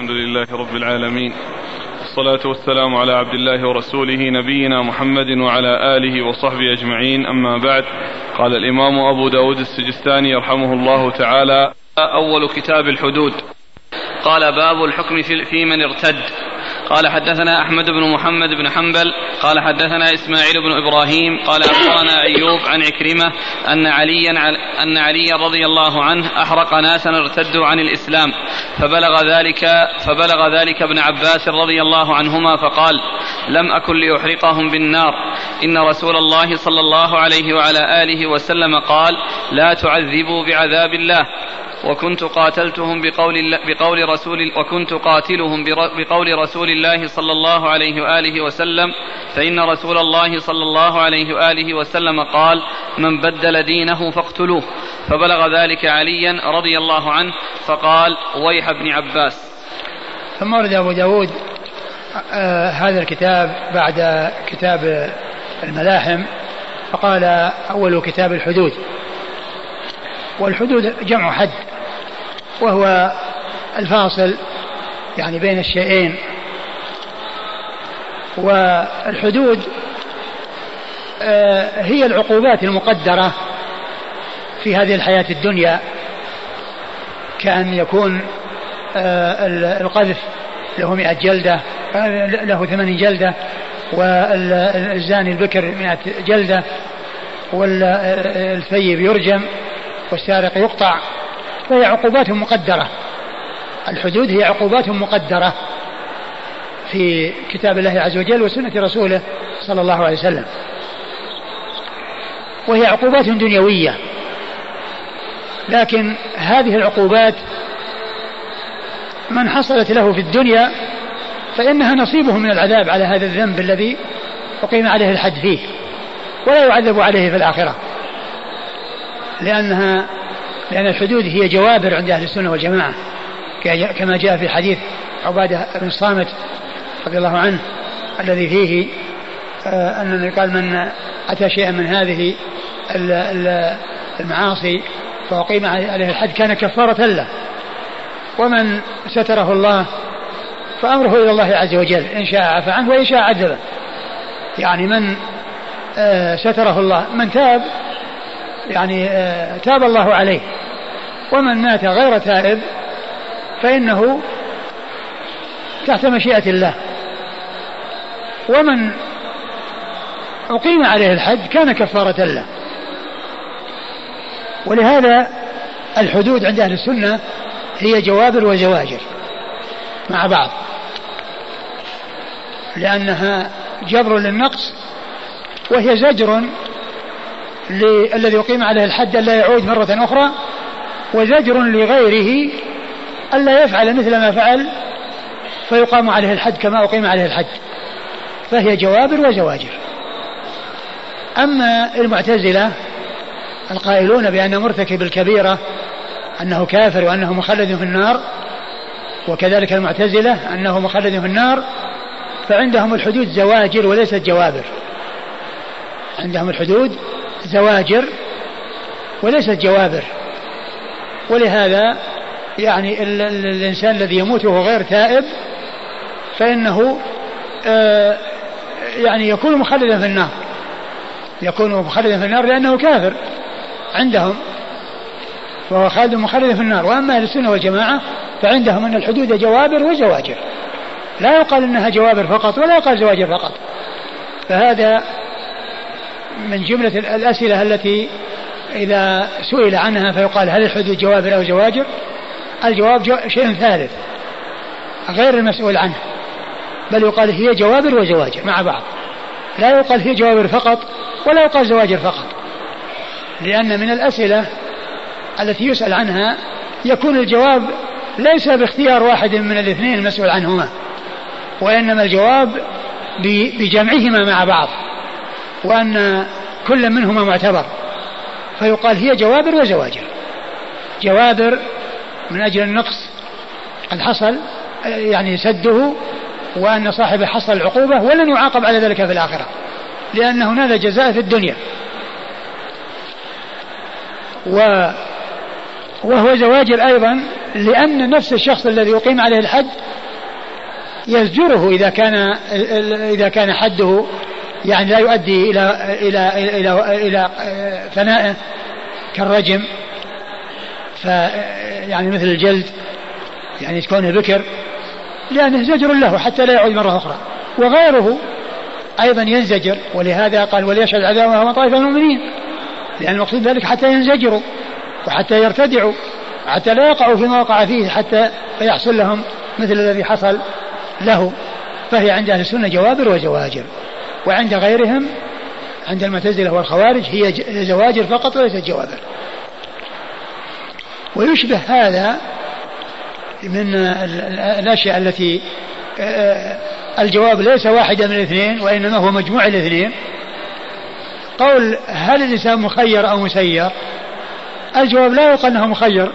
الحمد لله رب العالمين. والصلاة والسلام على عبد الله ورسوله نبينا محمد وعلى آله وصحبه أجمعين. أما بعد قال الإمام أبو داود السجستاني يرحمه الله تعالى أول كتاب الحدود. قال باب الحكم في من ارتد. قال حدثنا أحمد بن محمد بن حنبل قال حدثنا إسماعيل بن إبراهيم قال أخبرنا أيوب عن عكرمة أن عليا أن عليا رضي الله عنه أحرق ناسا ارتدوا عن الإسلام فبلغ ذلك فبلغ ذلك ابن عباس رضي الله عنهما فقال لم أكن لأحرقهم بالنار. إن رسول الله صلى الله عليه وعلى آله وسلم قال لا تعذبوا بعذاب الله. وكنت قاتلتهم بقول بقول رسول وكنت قاتلهم بقول رسول الله صلى الله عليه وآله وسلم فإن رسول الله صلى الله عليه وآله وسلم قال من بدل دينه فاقتلوه. فبلغ ذلك عليا رضي الله عنه فقال ويح ابن عباس. ثم ورد أبو داود آه هذا الكتاب بعد كتاب الملاحم فقال أول كتاب الحدود. والحدود جمع حد وهو الفاصل يعني بين الشيئين. والحدود آه، هي العقوبات المقدرة في هذه الحياة الدنيا كأن يكون آه، القذف له مئة جلدة آه، له ثمانين جلدة والزاني البكر مئة جلدة والثيب يرجم والسارق يقطع فهي عقوبات مقدرة. الحدود هي عقوبات مقدرة في كتاب الله عز وجل وسنة رسوله صلى الله عليه وسلم. وهي عقوبات دنيوية. لكن هذه العقوبات من حصلت له في الدنيا فإنها نصيبه من العذاب على هذا الذنب الذي أقيم عليه الحد فيه ولا يعذب عليه في الآخرة. لأنها لأن الحدود هي جوابر عند أهل السنة والجماعة كما جاء في حديث عبادة بن الصامت رضي الله عنه الذي فيه آه، أن قال من أتى شيئا من هذه المعاصي فأقيم عليه الحد كان كفارة له. ومن ستره الله فأمره إلى الله عز وجل إن شاء عفى عنه وإن شاء عذبه. يعني من آه، ستره الله من تاب يعني آه، تاب الله عليه. ومن مات غير تائب فإنه تحت مشيئة الله. ومن أقيم عليه الحد كان كفارة له. ولهذا الحدود عند أهل السنة هي جوابر وزواجر مع بعض. لأنها جبر للنقص وهي زجر الذي أقيم عليه الحد ألا يعود مرة أخرى وزجر لغيره ألا يفعل مثل ما فعل فيقام عليه الحد كما أقيم عليه الحد فهي جوابر وزواجر. أما المعتزلة القائلون بأن مرتكب الكبيرة أنه كافر وأنه مخلد في النار وكذلك المعتزلة أنه مخلد في النار فعندهم الحدود زواجر وليست جوابر. عندهم الحدود زواجر وليست جوابر. ولهذا يعني ال ال الإنسان الذي يموت وهو غير تائب فإنه آه يعني يكون مخلدا في النار. يكون مخلدا في النار لأنه كافر عندهم وهو خالد مخلد في النار. وأما أهل السنة والجماعة فعندهم أن الحدود جوابر وزواجر. لا يقال أنها جوابر فقط ولا يقال زواجر فقط. فهذا من جملة الأسئلة التي إذا سئل عنها فيقال هل الحدود جوابر أو زواجر؟ الجواب جو شيء ثالث غير المسؤول عنه بل يقال هي جوابر وزواجر مع بعض. لا يقال هي جوابر فقط ولا يقال زواجر فقط لأن من الأسئلة التي يسأل عنها يكون الجواب ليس باختيار واحد من الاثنين المسؤول عنهما وإنما الجواب بجمعهما مع بعض. وأن كل منهما معتبر. فيقال هي جوابر وزواجر. جوابر من أجل النقص قد حصل يعني سده وأن صاحبه حصل العقوبة ولن يعاقب على ذلك في الآخرة لأن هناك جزاء في الدنيا. و وهو زواجر أيضا لأن نفس الشخص الذي يقيم عليه الحد يزجره إذا كان إذا كان حده يعني لا يؤدي إلى إلى إلى إلى فنائه كالرجم. ف يعني مثل الجلد يعني كونه بكر لأنه زجر له حتى لا يعود مرة أخرى. وغيره أيضا ينزجر ولهذا قال وليشهد عذابه طائفة المؤمنين. لأن المقصود ذلك حتى ينزجروا وحتى يرتدعوا حتى لا يقعوا فيما وقع فيه حتى فيحصل لهم مثل الذي حصل له. فهي عند أهل السنة جوابر وزواجر. وعند غيرهم عند المعتزلة والخوارج هي زواجر فقط وليست جوابر ويشبه هذا من الأشياء التي آه، الجواب ليس واحدا من الاثنين وإنما هو مجموع الاثنين. قول هل الإنسان مخير أو مسير؟ الجواب لا يقال أنه مخير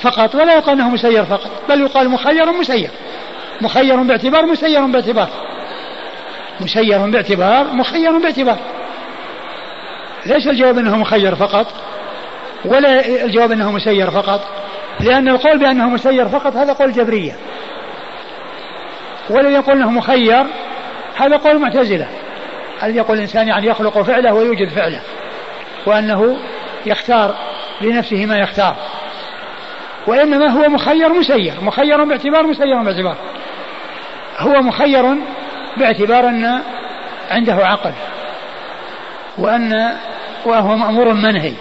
فقط ولا يقال أنه مسير فقط بل يقال مخير مسير. مخير باعتبار مسير باعتبار. مسير باعتبار مخير باعتبار. ليس الجواب إنه مخير فقط ولا الجواب إنه مسير فقط لأن القول بأنه مسير فقط هذا قول جبرية. ولا يقول إنه مخير هذا قول معتزلة. الذي يقول الإنسان يعني يخلق فعله ويوجد فعله؟ وأنه يختار لنفسه ما يختار. وإنما هو مخير مسير مخير باعتبار مسير باعتبار. هو مخير باعتبار أن عنده عقل وأن وهو مأمور منهي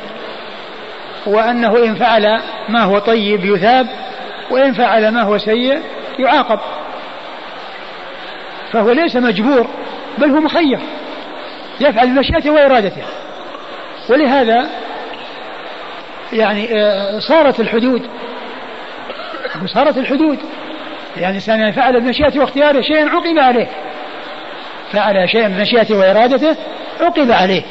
وأنه إن فعل ما هو طيب يثاب وإن فعل ما هو سيء يعاقب. فهو ليس مجبور بل هو مخير يفعل بمشيئته وإرادته. ولهذا يعني آه، صارت الحدود صارت الحدود. يعني الإنسان فعل بمشيئته واختياره شيئا عوقب عليه. فعل شيئا بمشيئته وإرادته عوقب عليه.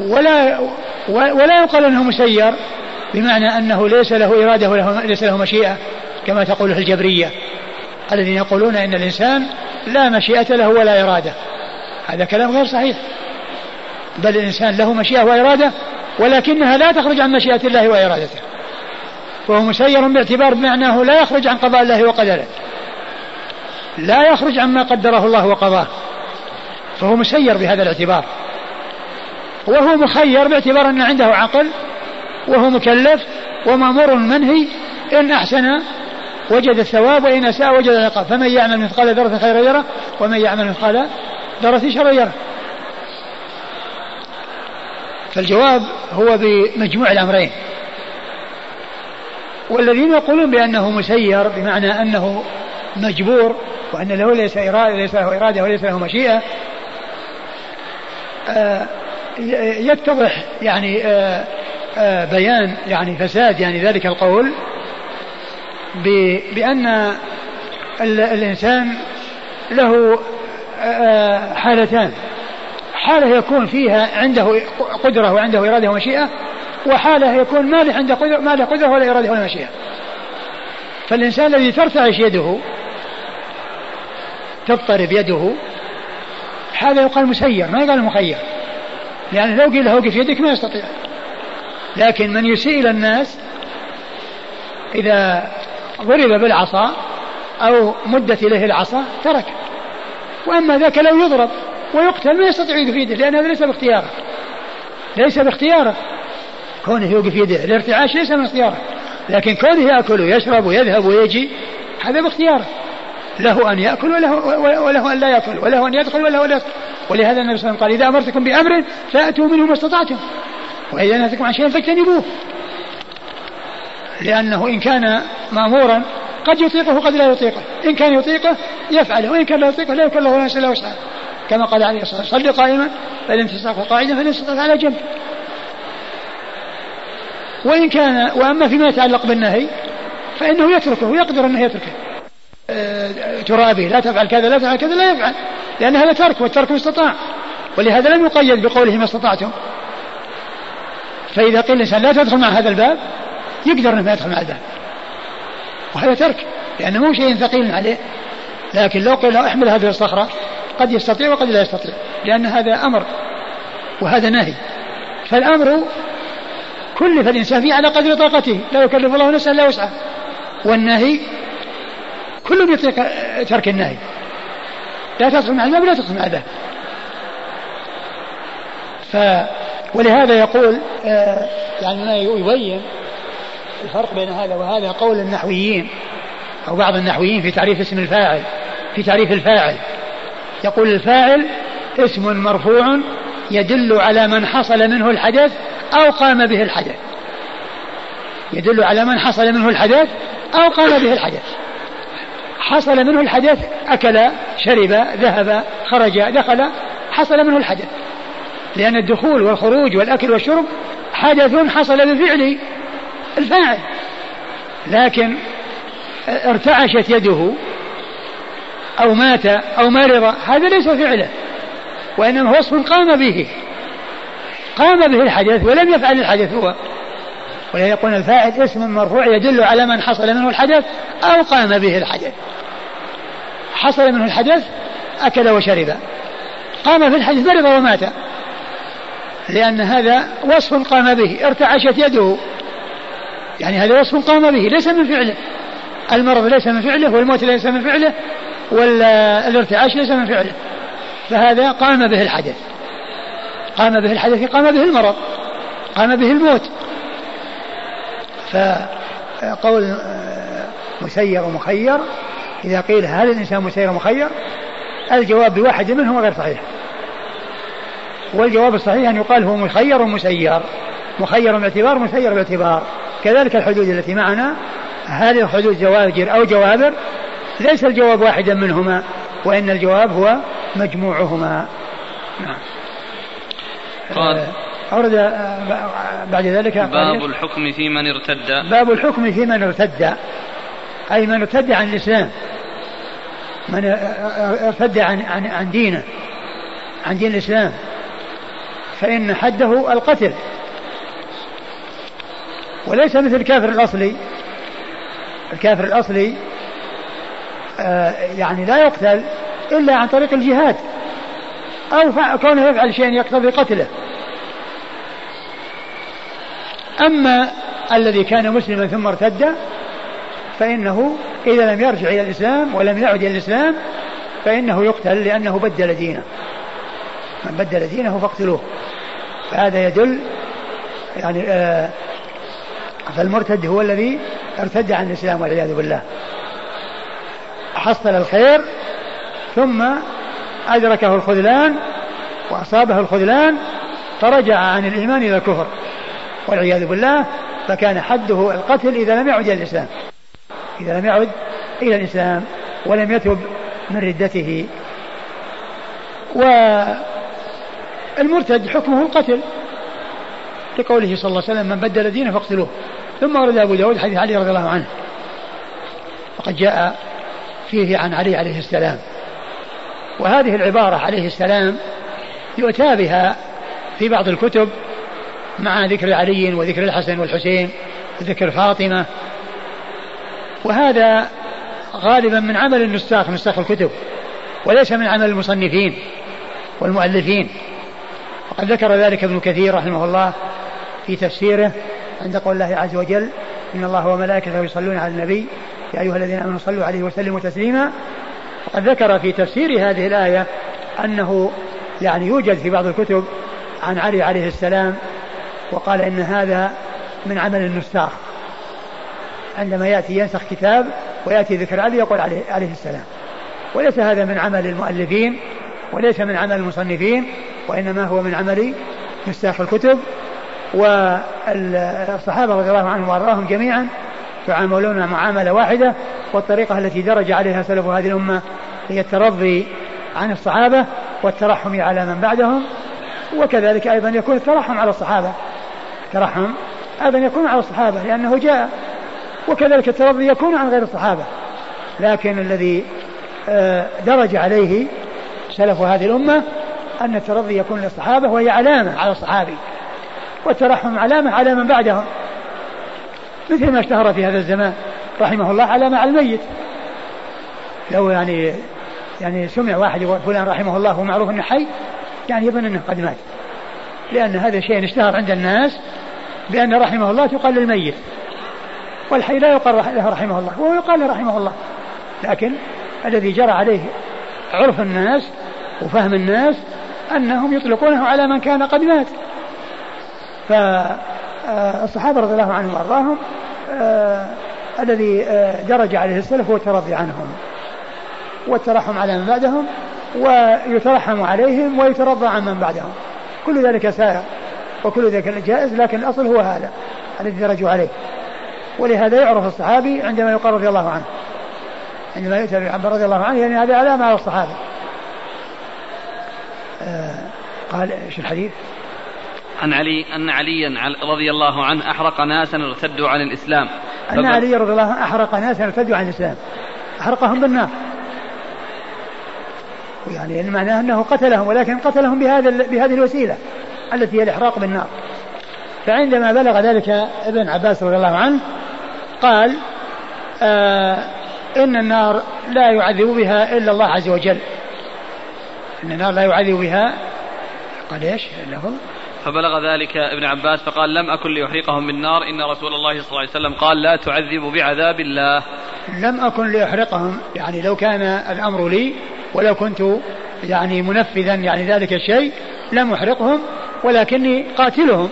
ولا ولا يقال أنه مسير بمعنى أنه ليس له إرادة وليس له مشيئة كما تقوله الجبرية. الذين يقولون إن الإنسان لا مشيئة له ولا إرادة. هذا كلام غير صحيح. بل الإنسان له مشيئة وإرادة ولكنها لا تخرج عن مشيئة الله وإرادته. فهو مسير باعتبار بمعناه لا يخرج عن قضاء الله وقدره. لا يخرج عما قدره الله وقضاه. فهو مسير بهذا الاعتبار. وهو مخير باعتبار أن عنده عقل وهو مكلف ومأمور منهي. إن أحسن وجد الثواب وإن أساء وجد العقاب. فمن يعمل مثقال ذرة خيرا يره ومن يعمل مثقال ذرة شرا يره. فالجواب هو بمجموع الأمرين. والذين يقولون بأنه مسير بمعنى أنه مجبور وأن له ليس إرادة ليس له إرادة وليس له مشيئة آه، يتضح يعني آه، آه، بيان يعني فساد يعني ذلك القول بأن الإنسان له حالتان. حالة يكون فيها عنده قدرة وعنده إرادة ومشيئة وحالة يكون ما له عنده قدرة ما له قدرة ولا إرادة ولا مشيئة. فالإنسان الذي ترتعش يده تضطرب يده. هذا يقال مسير ما يقال مخير. لأن لو قيل له وقف يدك ما يستطيع. لكن من يسيء إلى الناس إذا ضرب بالعصا أو مدت إليه العصا ترك. وأما ذاك لو يضرب ويقتل ما يستطيع يوقف يده لأن هذا ليس باختياره. ليس باختياره. كونه يوقف يده الارتعاش ليس من اختياره. لكن كونه يأكل ويشرب ويذهب ويجي هذا باختياره. له أن يأكل وله, وله أن لا يأكل وله أن يدخل وله أن يدخل. ولهذا النبي صلى الله عليه وسلم قال إذا أمرتكم بأمر فأتوا منه ما استطعتم. وإذا نهتكم عن شيء فاجتنبوه. لأنه إن كان مأمورا قد يطيقه وقد لا يطيقه. إن كان يطيقه يفعله. وإن كان لا يطيقه لا يكلف ولا يسأل وسعه كما قال عليه الصلاة والسلام صل قائما فإن تستطع قاعدا فإن تستطع على جنب. وإن كان وأما فيما يتعلق بالنهي فإنه يتركه ويقدر أنه يتركه. ترابه لا تفعل كذا لا تفعل كذا لا يفعل. لأن هذا ترك والترك يستطاع. ولهذا لم يقيد بقوله ما استطعتم. فإذا قيل الإنسان لا تدخل مع هذا الباب يقدر أنه ما يدخل مع الباب. وهذا ترك لأنه مو شيء ثقيل عليه. لكن لو قيل احمل هذه الصخرة قد يستطيع وقد لا يستطيع لأن هذا أمر وهذا نهي. فالأمر كلف الإنسان فيه على قدر طاقته. لا يكلف الله نفسا إلا وسعه. والنهي كل يطيق ترك النهي. لا تدخل مع الماء ولا تدخل مع الباب ف ولهذا يقول آه يعني يبين الفرق بين هذا وهذا قول النحويين أو بعض النحويين في تعريف اسم الفاعل في تعريف الفاعل. يقول الفاعل اسم مرفوع يدل على من حصل منه الحدث أو قام به الحدث. يدل على من حصل منه الحدث أو قام به الحدث. حصل منه الحدث أكل شرب ذهب خرج دخل حصل منه الحدث. لأن الدخول والخروج والأكل والشرب حدث حصل بفعل الفاعل. لكن ارتعشت يده أو مات أو مرض هذا ليس فعله وإنما وصف قام به. قام به الحدث ولم يفعل الحدث هو. يقول الفاعل اسم مرفوع يدل على من حصل منه الحدث أو قام به الحدث. حصل منه الحدث أكل وشرب. قام في الحدث مرض ومات. لأن هذا وصف قام به ارتعشت يده. يعني هذا وصف قام به ليس من فعله. المرض ليس من فعله والموت ليس من فعله والارتعاش ليس من فعله. فهذا قام به الحدث. قام به الحدث قام به المرض. قام به الموت. فقول آه، مسير ومخير إذا قيل هل الإنسان مسير ومخير الجواب بواحد منهما غير صحيح. والجواب الصحيح أن يقال هو مخير ومسير مخير باعتبار مسير باعتبار كذلك الحدود التي معنا. هل الحدود زواجر أو جوابر؟ ليس الجواب واحدا منهما وإن الجواب هو مجموعهما. نعم. قال آه، أورد بعد ذلك باب الحكم في من ارتد. باب الحكم في من ارتد. أي من ارتد عن الإسلام. من ارتد عن عن عن دينه. عن دين الإسلام. فإن حده القتل. وليس مثل الكافر الأصلي. الكافر الأصلي آه، يعني لا يقتل إلا عن طريق الجهاد. أو كونه يفعل شيئا يقتضي قتله. أما الذي كان مسلما ثم ارتد فإنه إذا لم يرجع إلى الإسلام ولم يعد إلى الإسلام فإنه يقتل لأنه بدل دينه. من بدل دينه فاقتلوه. فهذا يدل يعني آه فالمرتد هو الذي ارتد عن الإسلام والعياذ بالله. حصل الخير ثم أدركه الخذلان وأصابه الخذلان فرجع عن الإيمان إلى الكفر. والعياذ بالله فكان حده القتل إذا لم يعد إلى الإسلام. إذا لم يعد إلى الإسلام ولم يتب من ردته. والمرتد حكمه القتل لقوله صلى الله عليه وسلم من بدل دينه فاقتلوه. ثم ورد أبو داود حديث علي رضي الله عنه. وقد جاء فيه عن علي عليه السلام. وهذه العبارة عليه السلام يؤتى بها في بعض الكتب مع ذكر علي وذكر الحسن والحسين وذكر فاطمة. وهذا غالبا من عمل النساخ نساخ الكتب وليس من عمل المصنفين والمؤلفين. وقد ذكر ذلك ابن كثير رحمه الله في تفسيره عند قول الله عز وجل إن الله وملائكته يصلون على النبي يا أيها الذين آمنوا صلوا عليه وسلموا تسليما. وقد ذكر في تفسير هذه الآية أنه يعني يوجد في بعض الكتب عن علي عليه السلام وقال إن هذا من عمل النساخ عندما يأتي ينسخ كتاب ويأتي ذكر علي يقول عليه, عليه السلام. وليس هذا من عمل المؤلفين وليس من عمل المصنفين وإنما هو من عمل نساخ الكتب. والصحابة رضي الله عنهم وأرضاهم جميعا يعاملون معاملة واحدة والطريقة التي درج عليها سلف هذه الأمة هي الترضي عن الصحابة والترحم على من بعدهم وكذلك أيضا يكون الترحم على الصحابة. الترحم أيضا يكون على الصحابة لأنه جاء وكذلك الترضي يكون عن غير الصحابة. لكن الذي آه، درج عليه سلف هذه الأمة أن الترضي يكون للصحابة وهي علامة على الصحابي. والترحم علامة على من بعدهم. مثل ما اشتهر في هذا الزمان رحمه الله علامة على الميت. لو يعني يعني سمع واحد يقول فلان رحمه الله ومعروف إنه حي يعني يظن إنه قد مات. لأن هذا شيء اشتهر عند الناس بأن رحمه الله تقال للميت. والحي لا يقال له رحمه الله وهو يقال له رحمه الله. لكن الذي جرى عليه عرف الناس وفهم الناس أنهم يطلقونه على من كان قد مات. فالصحابة رضي الله عنهم وأرضاهم آه، الذي آه، درج عليه السلف هو الترضي عنهم. والترحم على من بعدهم ويترحم عليهم ويترضى عن من بعدهم. كل ذلك سائر. وكل ذلك جائز لكن الأصل هو هذا الذي درجوا عليه. ولهذا يعرف الصحابي عندما يقال رضي الله عنه عندما يؤتى بعبد رضي الله عنه يعني هذه علامة على الصحابة آه قال إيش الحديث؟ عن علي أن عليا رضي الله عنه أحرق ناسا ارتدوا عن الإسلام. أن علي رضي الله عنه أحرق ناسا ارتدوا عن الإسلام. أحرقهم بالنار. يعني معناه أنه قتلهم ولكن قتلهم بهذا بهذه الوسيلة. التي هي الإحراق بالنار. فعندما بلغ ذلك ابن عباس رضي الله عنه قال آه إن النار لا يعذب بها إلا الله عز وجل. إن النار لا يعذب بها قال إيش؟ له. فبلغ ذلك ابن عباس فقال لم أكن ليحرقهم بالنار إن رسول الله صلى الله عليه وسلم قال لا تعذب بعذاب الله. لم أكن ليحرقهم يعني لو كان الأمر لي ولو كنت يعني منفذا يعني ذلك الشيء لم أحرقهم ولكني قاتلهم.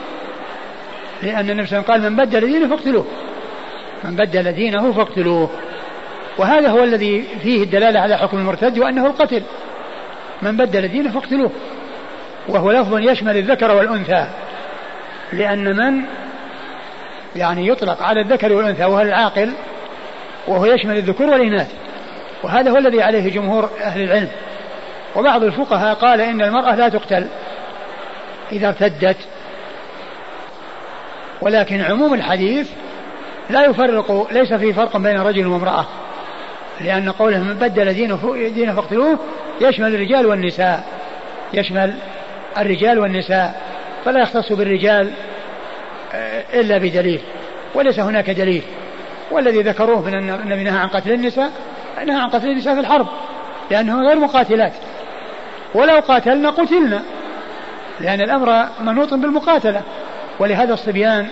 لأن النبي صلى الله عليه وسلم قال من بدل دينه فاقتلوه. من بدل دينه فاقتلوه. وهذا هو الذي فيه الدلالة على حكم المرتد وأنه القتل. من بدل دينه فاقتلوه. وهو لفظ يشمل الذكر والأنثى. لأن من يعني يطلق على الذكر والأنثى وهو العاقل وهو يشمل الذكور والإناث. وهذا هو الذي عليه جمهور أهل العلم. وبعض الفقهاء قال إن المرأة لا تقتل. إذا ارتدت. ولكن عموم الحديث لا يفرق ليس في فرق بين رجل وامرأة. لأن قوله من بدل دينه دينه فاقتلوه يشمل الرجال والنساء. يشمل الرجال والنساء. فلا يختص بالرجال آه، إلا بدليل. وليس هناك دليل. والذي ذكروه من أن نهى عن قتل النساء نهى عن قتل النساء في الحرب لأنه غير مقاتلات. ولو قاتلنا قتلنا. لأن الأمر منوط بالمقاتلة. ولهذا الصبيان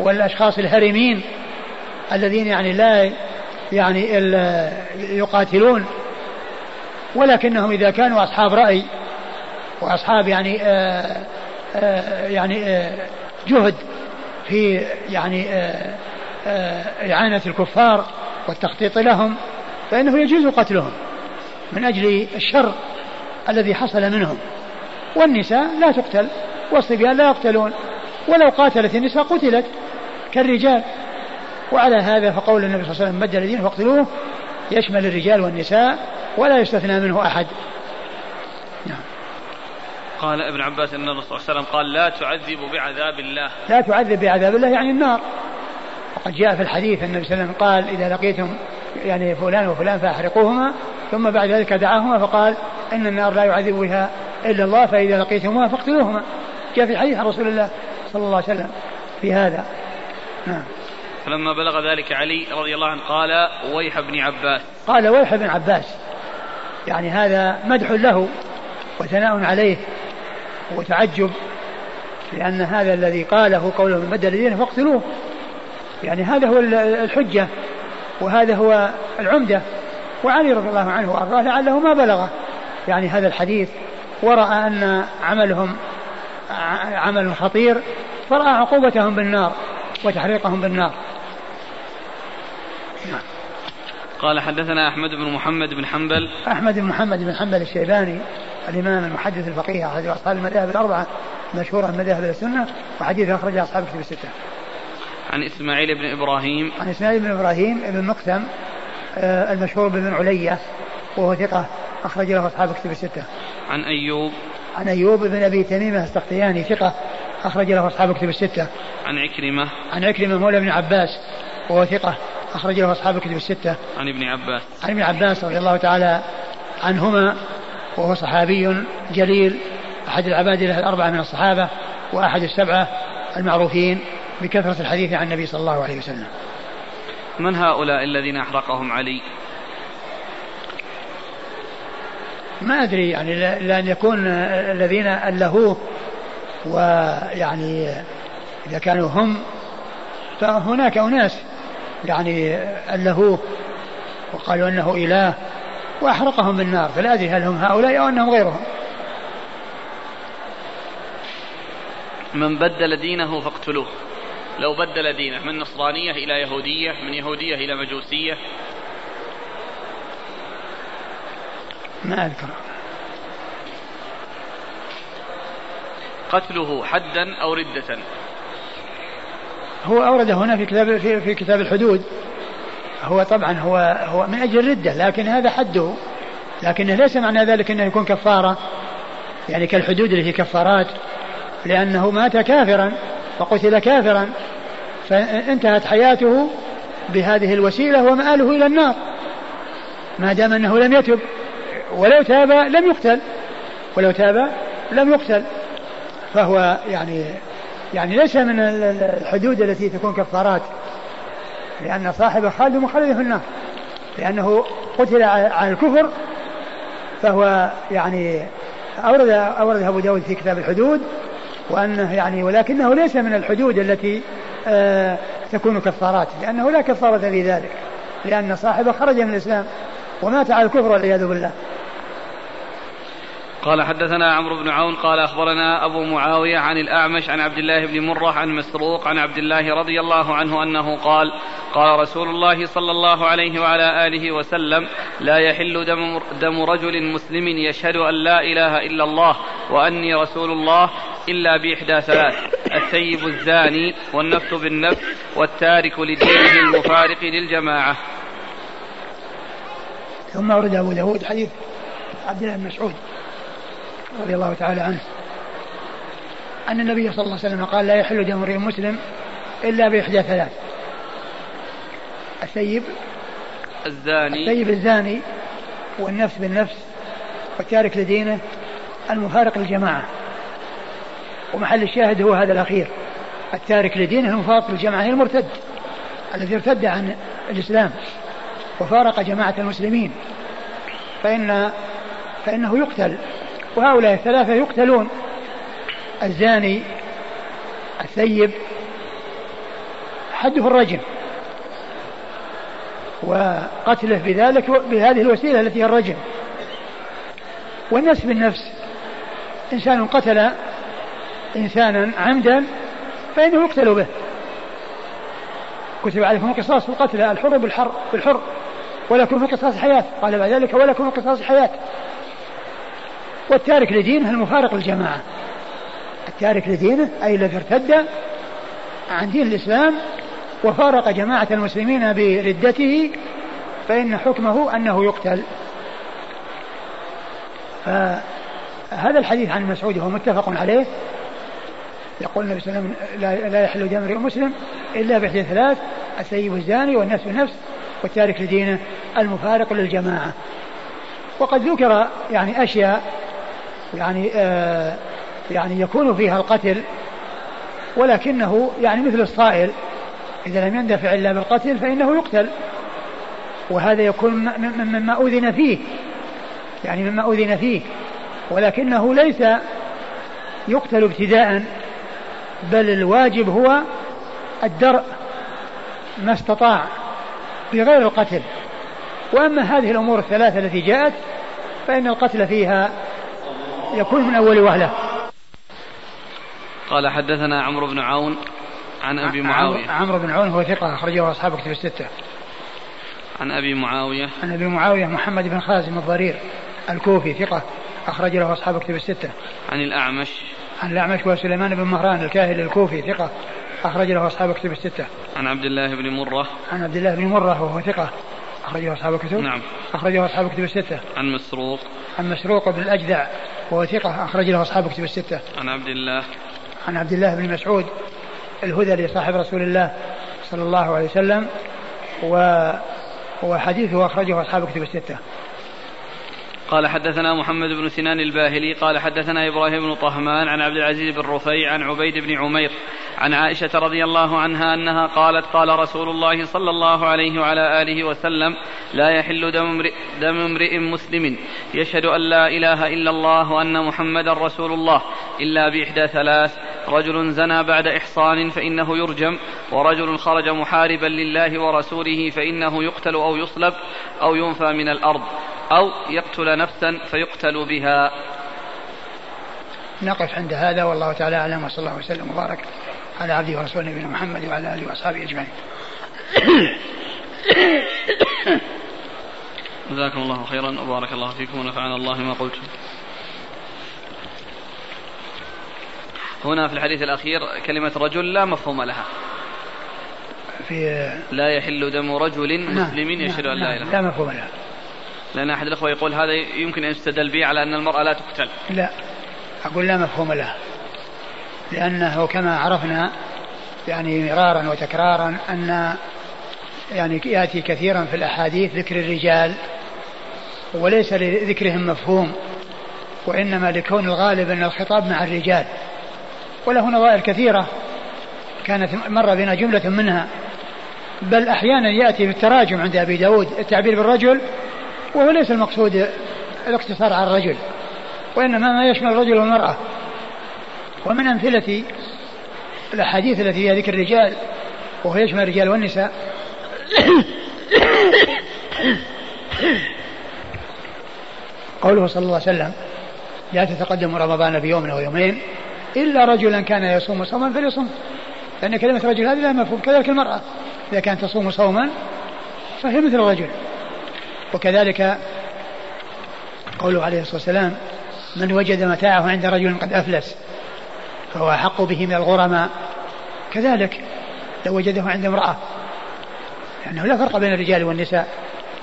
والأشخاص الهرمين الذين يعني لا يعني يقاتلون. ولكنهم إذا كانوا أصحاب رأي وأصحاب يعني آآ آه، آآ آه، يعني آآ آه، جهد في يعني إعانة الكفار والتخطيط لهم فإنه يجوز قتلهم من أجل الشر الذي حصل منهم. والنساء لا تقتل والصبيان لا يقتلون. ولو قاتلت النساء قتلت كالرجال. وعلى هذا فقول النبي صلى الله عليه وسلم بدل الدين فاقتلوه يشمل الرجال والنساء ولا يستثنى منه أحد. نعم. قال ابن عباس إن الرسول صلى الله عليه وسلم قال لا تعذب بعذاب الله. لا تعذب بعذاب الله يعني النار. وقد جاء في الحديث النبي صلى الله عليه وسلم قال إذا لقيتم يعني فلان وفلان فأحرقوهما ثم بعد ذلك دعاهما فقال إن النار لا يعذب بها. إلا الله فإذا لقيتموها فاقتلوهما. جاء في الحديث عن رسول الله صلى الله عليه وسلم في هذا. نعم. فلما بلغ ذلك علي رضي الله عنه قال ويح ابن عباس. قال ويح ابن عباس. يعني هذا مدح له وثناء عليه وتعجب لأن هذا الذي قاله قوله من بدل دينه فاقتلوه. يعني هذا هو الحجة وهذا هو العمدة. وعلي رضي الله عنه وأرضاه لعله ما بلغه. يعني هذا الحديث ورأى أن عملهم عمل خطير فرأى عقوبتهم بالنار وتحريقهم بالنار. قال حدثنا أحمد بن محمد بن حنبل أحمد بن محمد بن حنبل الشيباني الإمام المحدث الفقيه أحد أصحاب المذاهب الأربعة مشهورة من مذاهب السنة وحديث أخرجه أصحاب كتب الستة. عن إسماعيل بن إبراهيم عن إسماعيل بن إبراهيم بن مقسم آه المشهور بن علية وهو ثقة أخرج له أصحاب كتب الستة. عن أيوب عن أيوب بن أبي تميمة السختياني ثقة أخرج له أصحاب كتب الستة. عن عكرمة عن عكرمة مولى بن عباس وهو ثقة أخرج له أصحاب كتب الستة. عن ابن عباس عن ابن عباس رضي الله تعالى عنهما وهو صحابي جليل أحد العبادلة الأربعة من الصحابة وأحد السبعة المعروفين بكثرة الحديث عن النبي صلى الله عليه وسلم من هؤلاء الذين أحرقهم علي ما أدري يعني لأن يكون الذين ألهوه ويعني إذا كانوا هم فهناك أناس يعني ألهوه وقالوا أنه إله وأحرقهم بالنار فلا أدري هل هم هؤلاء أو أنهم غيرهم. من بدل دينه فاقتلوه. لو بدل دينه من نصرانية إلى يهودية من يهودية إلى مجوسية ما أذكر. قتله حدا أو ردة؟ هو أورد هنا في كتاب في, في كتاب الحدود. هو طبعا هو هو من أجل الردة لكن هذا حده. لكنه ليس معنى ذلك أنه يكون كفارة. يعني كالحدود اللي هي كفارات. لأنه مات كافرا وقتل كافرا. فانتهت حياته بهذه الوسيلة ومآله إلى النار. ما دام أنه لم يتب. ولو تاب لم يقتل. ولو تاب لم يقتل. فهو يعني يعني ليس من الحدود التي تكون كفارات. لأن صاحب خالد مخلد في النار. لأنه قتل على الكفر. فهو يعني أورد أورد أبو داود في كتاب الحدود. وأنه يعني ولكنه ليس من الحدود التي آه تكون كفارات. لأنه لا كفارة في ذلك لأن صاحبه خرج من الإسلام ومات على الكفر والعياذ بالله. قال حدثنا عمرو بن عون قال أخبرنا أبو معاوية عن الأعمش عن عبد الله بن مرة عن مسروق عن عبد الله رضي الله عنه أنه قال قال رسول الله صلى الله عليه وعلى آله وسلم لا يحل دم, دم رجل مسلم يشهد أن لا إله إلا الله وأني رسول الله إلا بإحدى ثلاث الثيب الزاني والنفس بالنفس والتارك لدينه المفارق للجماعة. ثم ورد أبو داود حديث عبد الله بن مسعود. رضي الله تعالى عنه. أن النبي صلى الله عليه وسلم قال لا يحل دم امرئ مسلم إلا بإحدى ثلاث. الثيب الزاني. الثيب الزاني والنفس بالنفس والتارك لدينه المفارق للجماعة. ومحل الشاهد هو هذا الأخير. التارك لدينه المفارق للجماعة هي المرتد الذي ارتد عن الإسلام وفارق جماعة المسلمين. فإن فإنه يقتل. وهؤلاء الثلاثة يقتلون الزاني الثيب حده الرجم. وقتله بذلك بهذه الوسيلة التي هي الرجم. والنفس بالنفس إنسان قتل إنسانا عمدا فإنه يقتل به. كتب عليكم القصاص في القتل الحر بالحر. بالحر ولكم في القصاص حياة. قال بعد ذلك ولكم في القصاص حياة. والتارك لدينه المفارق للجماعة. التارك لدينه أي الذي ارتد عن دين الإسلام وفارق جماعة المسلمين بردته فإن حكمه أنه يقتل. فهذا الحديث عن مسعود هو متفق عليه. يقول النبي صلى الله عليه وسلم لا يحل دم امرئ مسلم إلا بإحدى ثلاث السيب الزاني والنفس بالنفس والتارك لدينه المفارق للجماعة. وقد ذكر يعني أشياء يعني آه يعني يكون فيها القتل ولكنه يعني مثل الصائل إذا لم يندفع إلا بالقتل فإنه يقتل. وهذا يكون مما أذن فيه يعني مما أذن فيه ولكنه ليس يقتل ابتداء بل الواجب هو الدرء ما استطاع بغير القتل. وأما هذه الأمور الثلاثة التي جاءت فإن القتل فيها يكون من أول وهلة. قال حدثنا عمرو بن عون عن أبي معاوية. عمرو بن عون هو ثقة أخرجه أصحاب كتب الستة. عن أبي معاوية. عن أبي معاوية محمد بن خازم الضرير الكوفي ثقة أخرج له أصحاب كتب الستة. عن الأعمش. عن الأعمش وسليمان بن مهران الكاهلي الكوفي ثقة أخرج له أصحاب كتب الستة. عن عبد الله بن مرة. عن عبد الله بن مرة وهو ثقة أخرجه أصحاب الكتب نعم. أخرجه أصحاب الكتب الستة. عن مسروق. عن مسروق بن الأجدع وهو ثقة أخرج له أصحاب الكتب الستة. عن عبد الله. عن عبد الله بن مسعود الهذلي صاحب رسول الله صلى الله عليه وسلم و وحديثه أخرجه أصحاب الكتب الستة. قال حدثنا محمد بن سنان الباهلي قال حدثنا إبراهيم بن طهمان عن عبد العزيز بن رفيع عن عبيد بن عمير عن عائشة رضي الله عنها أنها قالت قال رسول الله صلى الله عليه وعلى آله وسلم لا يحل دم امرئ, دم امرئ مسلم. يشهد أن لا إله إلا الله وأن محمدا رسول الله. إلا بإحدى ثلاث. رجل زنى بعد إحصان فإنه يرجم. ورجل خرج محاربا لله ورسوله فإنه يقتل أو يصلب أو ينفى من الأرض. أو يقتل نفسا فيقتل بها. نقف عند هذا والله تعالى أعلم وصلى الله وسلم وبارك. على عبده ورسوله نبينا محمد وعلى آله وأصحابه أجمعين. جزاكم الله خيرا وبارك الله فيكم ونفعنا الله ما قلتم. هنا في الحديث الأخير كلمة رجل لا مفهوم لها. في لا يحل دم رجل نعم، مسلم يشهد أن لا نعم، إله لا مفهوم لها. لأن أحد الأخوة يقول هذا يمكن أن يستدل به على أن المرأة لا تقتل. لا أقول لا مفهوم لها. لأنه كما عرفنا يعني مرارا وتكرارا أن يعني يأتي كثيرا في الأحاديث ذكر الرجال وليس لذكرهم مفهوم وإنما لكون الغالب أن الخطاب مع الرجال. وله نظائر كثيرة كانت مر بنا جملة منها بل أحيانا يأتي في التراجم عند أبي داود التعبير بالرجل وهو ليس المقصود الاقتصار على الرجل وإنما ما يشمل الرجل والمرأة. ومن أمثلة الأحاديث التي فيها ذكر الرجال وهو يشمل الرجال والنساء. قوله صلى الله عليه وسلم لا تتقدم رمضان بيوم أو يومين إلا رجلا كان يصوم صوما فليصوم. لأن كلمة رجل هذه لا مفهوم كذلك المرأة إذا كانت تصوم صوما فهي مثل الرجل. وكذلك قوله عليه الصلاة والسلام من وجد متاعه عند رجل قد أفلس. فهو أحق به من الغرماء. كذلك لو وجده عند امرأة لأنه لا فرق بين الرجال والنساء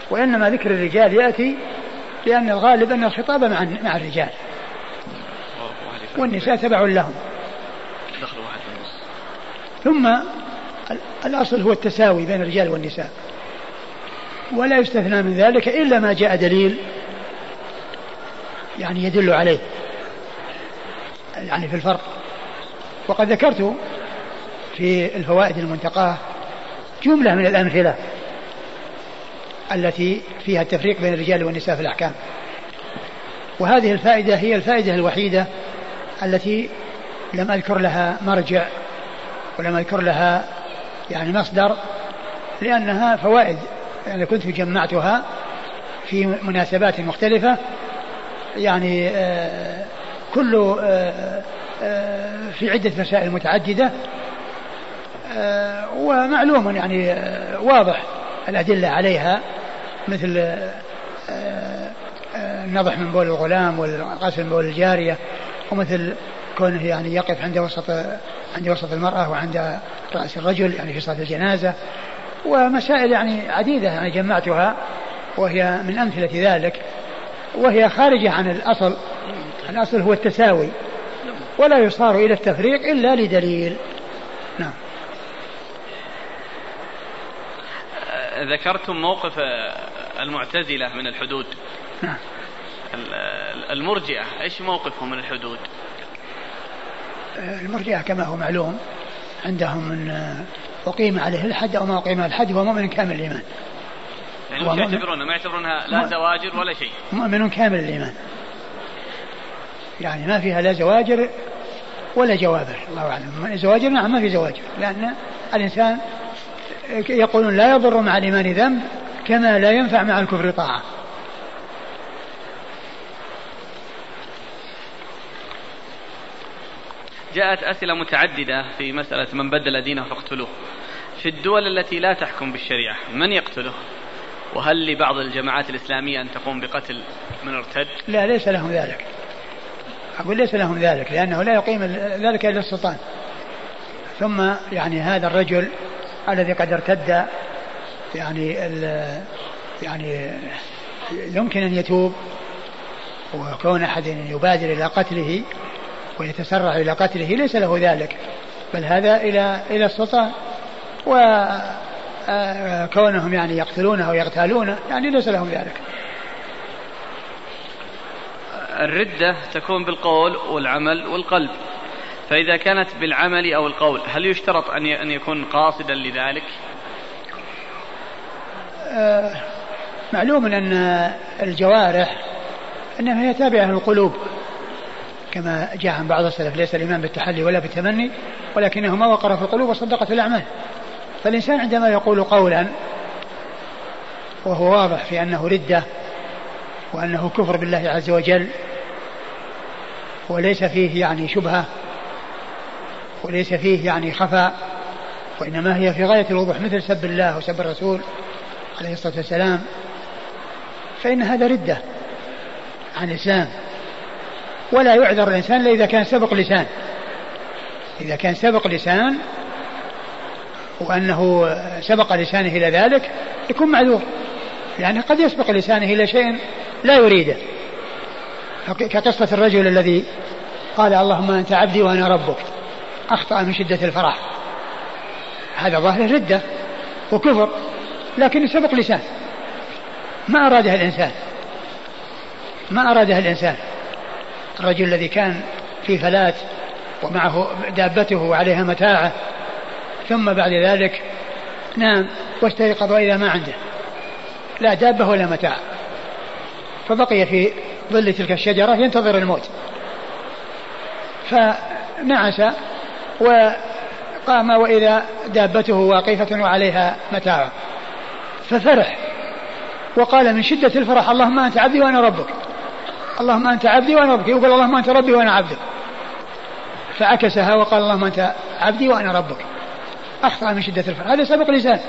وإنما ذكر الرجال يأتي لأن الغالب أن الخطاب مع مع الرجال. والنساء تبع لهم. ثم الأصل هو التساوي بين الرجال والنساء. ولا يستثنى من ذلك إلا ما جاء دليل يعني يدل عليه يعني في الفرق. وقد ذكرت في الفوائد المنتقاة جملة من الأمثلة التي فيها التفريق بين الرجال والنساء في الأحكام. وهذه الفائدة هي الفائدة الوحيدة التي لم أذكر لها مرجع ولم أذكر لها يعني مصدر لأنها فوائد يعني كنت جمعتها في مناسبات مختلفة. يعني آه كل آه في عدة مسائل متعددة آه، ومعلوم يعني آه، واضح الأدلة عليها مثل آه، النضح من بول الغلام والغسل من بول الجارية ومثل كونه يعني يقف عند وسط عند وسط المرأة وعند رأس الرجل يعني في صلاة الجنازة ومسائل يعني عديدة أنا جمعتها وهي من أمثلة ذلك وهي خارجة عن الأصل الأصل هو التساوي. ولا يصار إلى التفريق إلا لدليل. نعم. ذكرتم موقف المعتزلة من الحدود. نعم. المرجئة إيش موقفهم من الحدود؟ المرجئة كما هو معلوم عندهم من أقيم عليه الحد أو ما أقيم عليه الحد هو مؤمن كامل الإيمان. يعني مش يعتبرونها ما يعتبرونها لا زواجر ولا شيء. مؤمن كامل الإيمان. يعني ما فيها لا زواجر ولا جوابر الله أعلم. زواجر نعم ما في زواجر لأن الإنسان يقولون لا يضر مع الإيمان ذنب كما لا ينفع مع الكفر طاعة. جاءت أسئلة متعددة في مسألة من بدل دينه فاقتلوه. في الدول التي لا تحكم بالشريعة من يقتله؟ وهل لبعض الجماعات الإسلامية أن تقوم بقتل من ارتد؟ لا ليس لهم ذلك. أقول ليس لهم ذلك لأنه لا يقيم ذلك إلا السلطان ثم يعني هذا الرجل الذي قد ارتد يعني يعني يمكن أن يتوب وكون أحد يبادر إلى قتله ويتسرع إلى قتله ليس له ذلك بل هذا إلى إلى السلطان وكونهم يعني يقتلونه أو يغتالونه يعني ليس لهم ذلك. الردة تكون بالقول والعمل والقلب فإذا كانت بالعمل أو القول هل يشترط أن أن يكون قاصدا لذلك؟ آه معلوم أن الجوارح أنها هي تابعة للقلوب كما جاء عن بعض السلف ليس الإيمان بالتحلي ولا بالتمني ولكنه ما وقر في القلوب وصدقت الأعمال فالإنسان عندما يقول قولا وهو واضح في أنه ردة وأنه كفر بالله عز وجل وليس فيه يعني شبهة وليس فيه يعني خفاء وإنما هي في غاية الوضوح مثل سب الله وسب الرسول عليه الصلاة والسلام. فإن هذا ردة عن الإسلام. ولا يعذر الإنسان إلا إذا كان سبق لسان. إذا كان سبق لسان وأنه سبق لسانه إلى ذلك يكون معذور. يعني قد يسبق لسانه إلى شيء لا يريده. كقصة الرجل الذي قال اللهم أنت عبدي وأنا ربك أخطأ من شدة الفرح. هذا ظاهر ردة وكفر لكن سبق لسان. ما أرادها الإنسان. ما أرادها الإنسان. الرجل الذي كان في فلاة ومعه دابته وعليها متاعه ثم بعد ذلك نام واستيقظ وإذا ما عنده لا دابة ولا متاع. فبقي في ظل تلك الشجرة ينتظر الموت. فنعس وقام وإذا دابته واقفة وعليها متاعه ففرح وقال من شدة الفرح اللهم أنت عبدي وأنا ربك. اللهم أنت عبدي وأنا ربك. يقول اللهم أنت ربي وأنا عبدك. فعكسها وقال اللهم أنت عبدي وأنا ربك. أخطأ من شدة الفرح. هذا سبق لسان.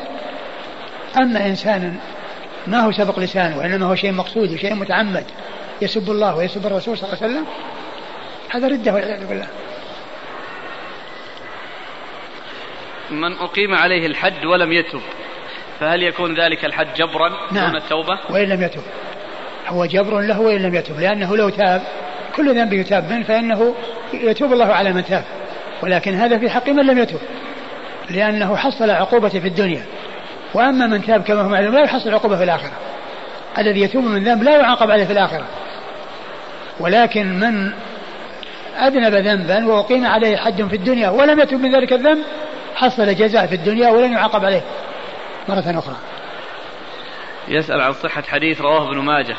أما إنسان ما هو سبق لسان وإنما هو شيء مقصود وشيء متعمد. يسب الله ويسب الرسول صلى الله عليه وسلم. هذا ردة والعياذ بالله. من أقيم عليه الحد ولم يتب فهل يكون ذلك الحد جبرا نعم. دون التوبة؟ وإن لم يتب. هو جبر له وإن لم يتب لأنه لو تاب كل ذنب يتاب منه فإنه يتوب الله على من تاب. ولكن هذا في حق من لم يتب لأنه حصل عقوبة في الدنيا. وأما من تاب كما هو معلوم لا يحصل عقوبة في الآخرة. الذي يتوب من ذنب لا يعاقب عليه في الآخرة. ولكن من أذنب ذنبا وأقيم عليه حد في الدنيا ولم يتب من ذلك الذنب حصل جزاء في الدنيا ولن يعاقب عليه. مرة أخرى. يسأل عن صحة حديث رواه ابن ماجه.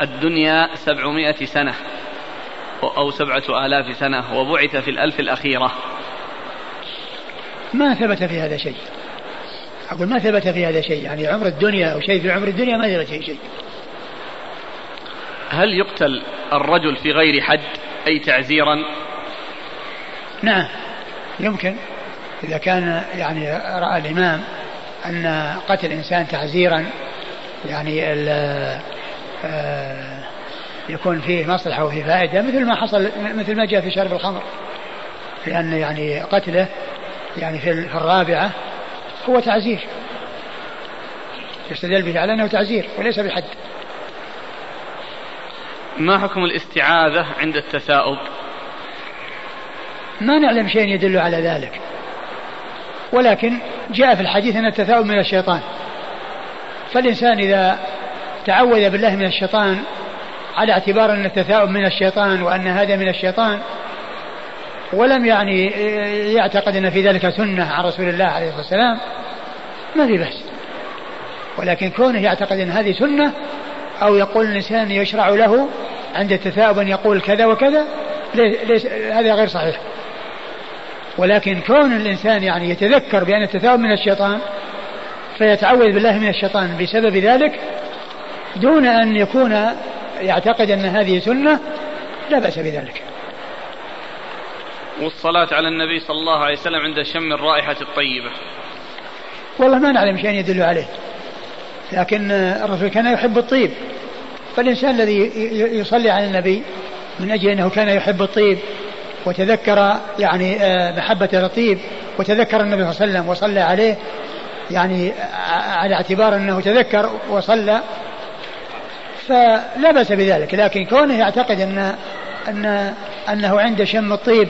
الدنيا سبعمائة سنة أو سبعة آلاف سنة وبعث في الألف الأخيرة. ما ثبت في هذا شيء. أقول ما ثبت في هذا شيء يعني عمر الدنيا أو شيء في عمر الدنيا ما ثبت شيء. هل يقتل الرجل في غير حد أي تعزيرا؟ نعم يمكن. إذا كان يعني رأى الإمام أن قتل إنسان تعزيرا يعني آه، يكون فيه مصلحة وفيه فائدة مثل ما حصل مثل ما جاء في شرب الخمر. لأن يعني قتله يعني في الرابعة هو تعزير. يستدل به على أنه تعزير وليس بحد. ما حكم الاستعاذة عند التثاؤب؟ ما نعلم شيء يدل على ذلك. ولكن جاء في الحديث أن التثاؤب من الشيطان. فالإنسان إذا تعوذ بالله من الشيطان على اعتبار أن التثاؤب من الشيطان وأن هذا من الشيطان ولم يعني يعتقد أن في ذلك سنة عن رسول الله عليه الصلاة والسلام ما في بأس. ولكن كونه يعتقد أن هذه سنة أو يقول الإنسان يشرع له عند التثاؤب أن يقول كذا وكذا ليس هذا غير صحيح. ولكن كون الإنسان يعني يتذكر بأن التثاؤب من الشيطان فيتعوذ بالله من الشيطان بسبب ذلك دون أن يكون يعتقد أن هذه سنة لا بأس بذلك. والصلاة على النبي صلى الله عليه وسلم عند شم الرائحة الطيبة. والله ما نعلم شيء يدل عليه لكن الرسول كان يحب الطيب. فالإنسان الذي يصلي على النبي من أجل أنه كان يحب الطيب وتذكر يعني آه، محبة الطيب وتذكر النبي صلى الله عليه وسلم وصلى عليه يعني على اعتبار أنه تذكر وصلى. فلا بأس بذلك لكن كونه يعتقد أن أن أنه عند شم الطيب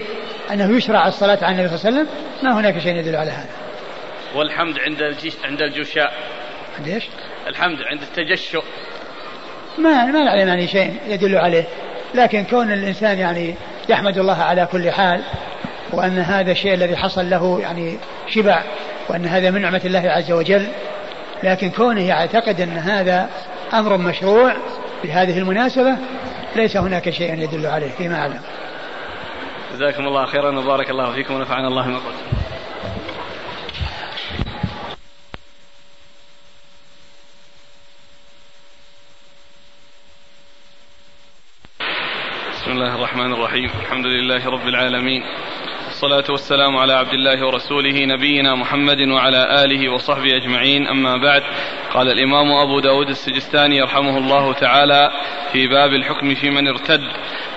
أنه يشرع الصلاة على النبي صلى الله عليه وسلم ما هناك شيء يدل على هذا والحمد عند الجيش عند الجشاء عند إيش؟ الحمد عند التجشؤ ما ما نعلم يعني شيء يدل عليه لكن كون الإنسان يعني يحمد الله على كل حال وأن هذا الشيء الذي حصل له يعني شبع وأن هذا من نعمة الله عز وجل لكن كونه يعتقد أن هذا أمر مشروع في هذه المناسبة ليس هناك شيء يدل عليه فيما أعلم. جزاكم الله خيرا وبارك الله فيكم ونفعنا الله ما قلت. بسم الله الرحمن الرحيم. الحمد لله رب العالمين. والصلاة والسلام على عبد الله ورسوله نبينا محمد وعلى آله وصحبه أجمعين. أما بعد قال الإمام أبو داود السجستاني يرحمه الله تعالى في باب الحكم في من ارتد.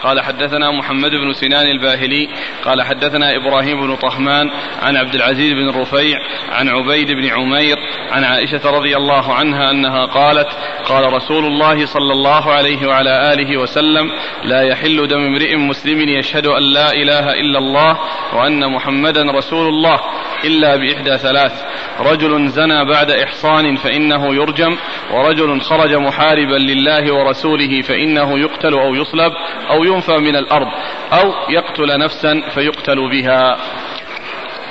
قال حدثنا محمد بن سنان الباهلي قال حدثنا إبراهيم بن طهمان عن عبد العزيز بن الرفيع عن عبيد بن عمير عن عائشة رضي الله عنها أنها قالت قال رسول الله صلى الله عليه وعلى آله وسلم لا يحل دم امرئ مسلم يشهد أن لا إله إلا الله وأن محمدا رسول الله إلا بإحدى ثلاث. رجل زنى بعد إحصان فإنه يرجم ورجل خرج محاربا لله ورسوله فإنه يقتل أو يصلب أو ينفى من الأرض أو يقتل نفسا فيقتل بها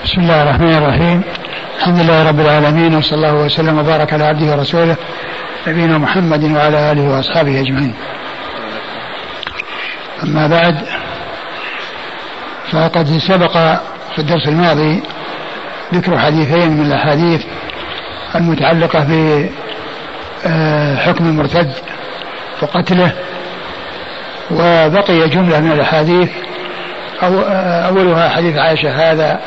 بسم الله الرحمن الرحيم الحمد لله رب العالمين وصلى الله وسلم وبارك على عبده ورسوله نبينا محمد وعلى آله وأصحابه أجمعين. أما بعد فقد سبق في الدرس الماضي ذكر حديثين من الأحاديث المتعلقة بحكم آه، المرتد وقتله وبقي جملة من الأحاديث. أو آه، أولها حديث عائشة هذا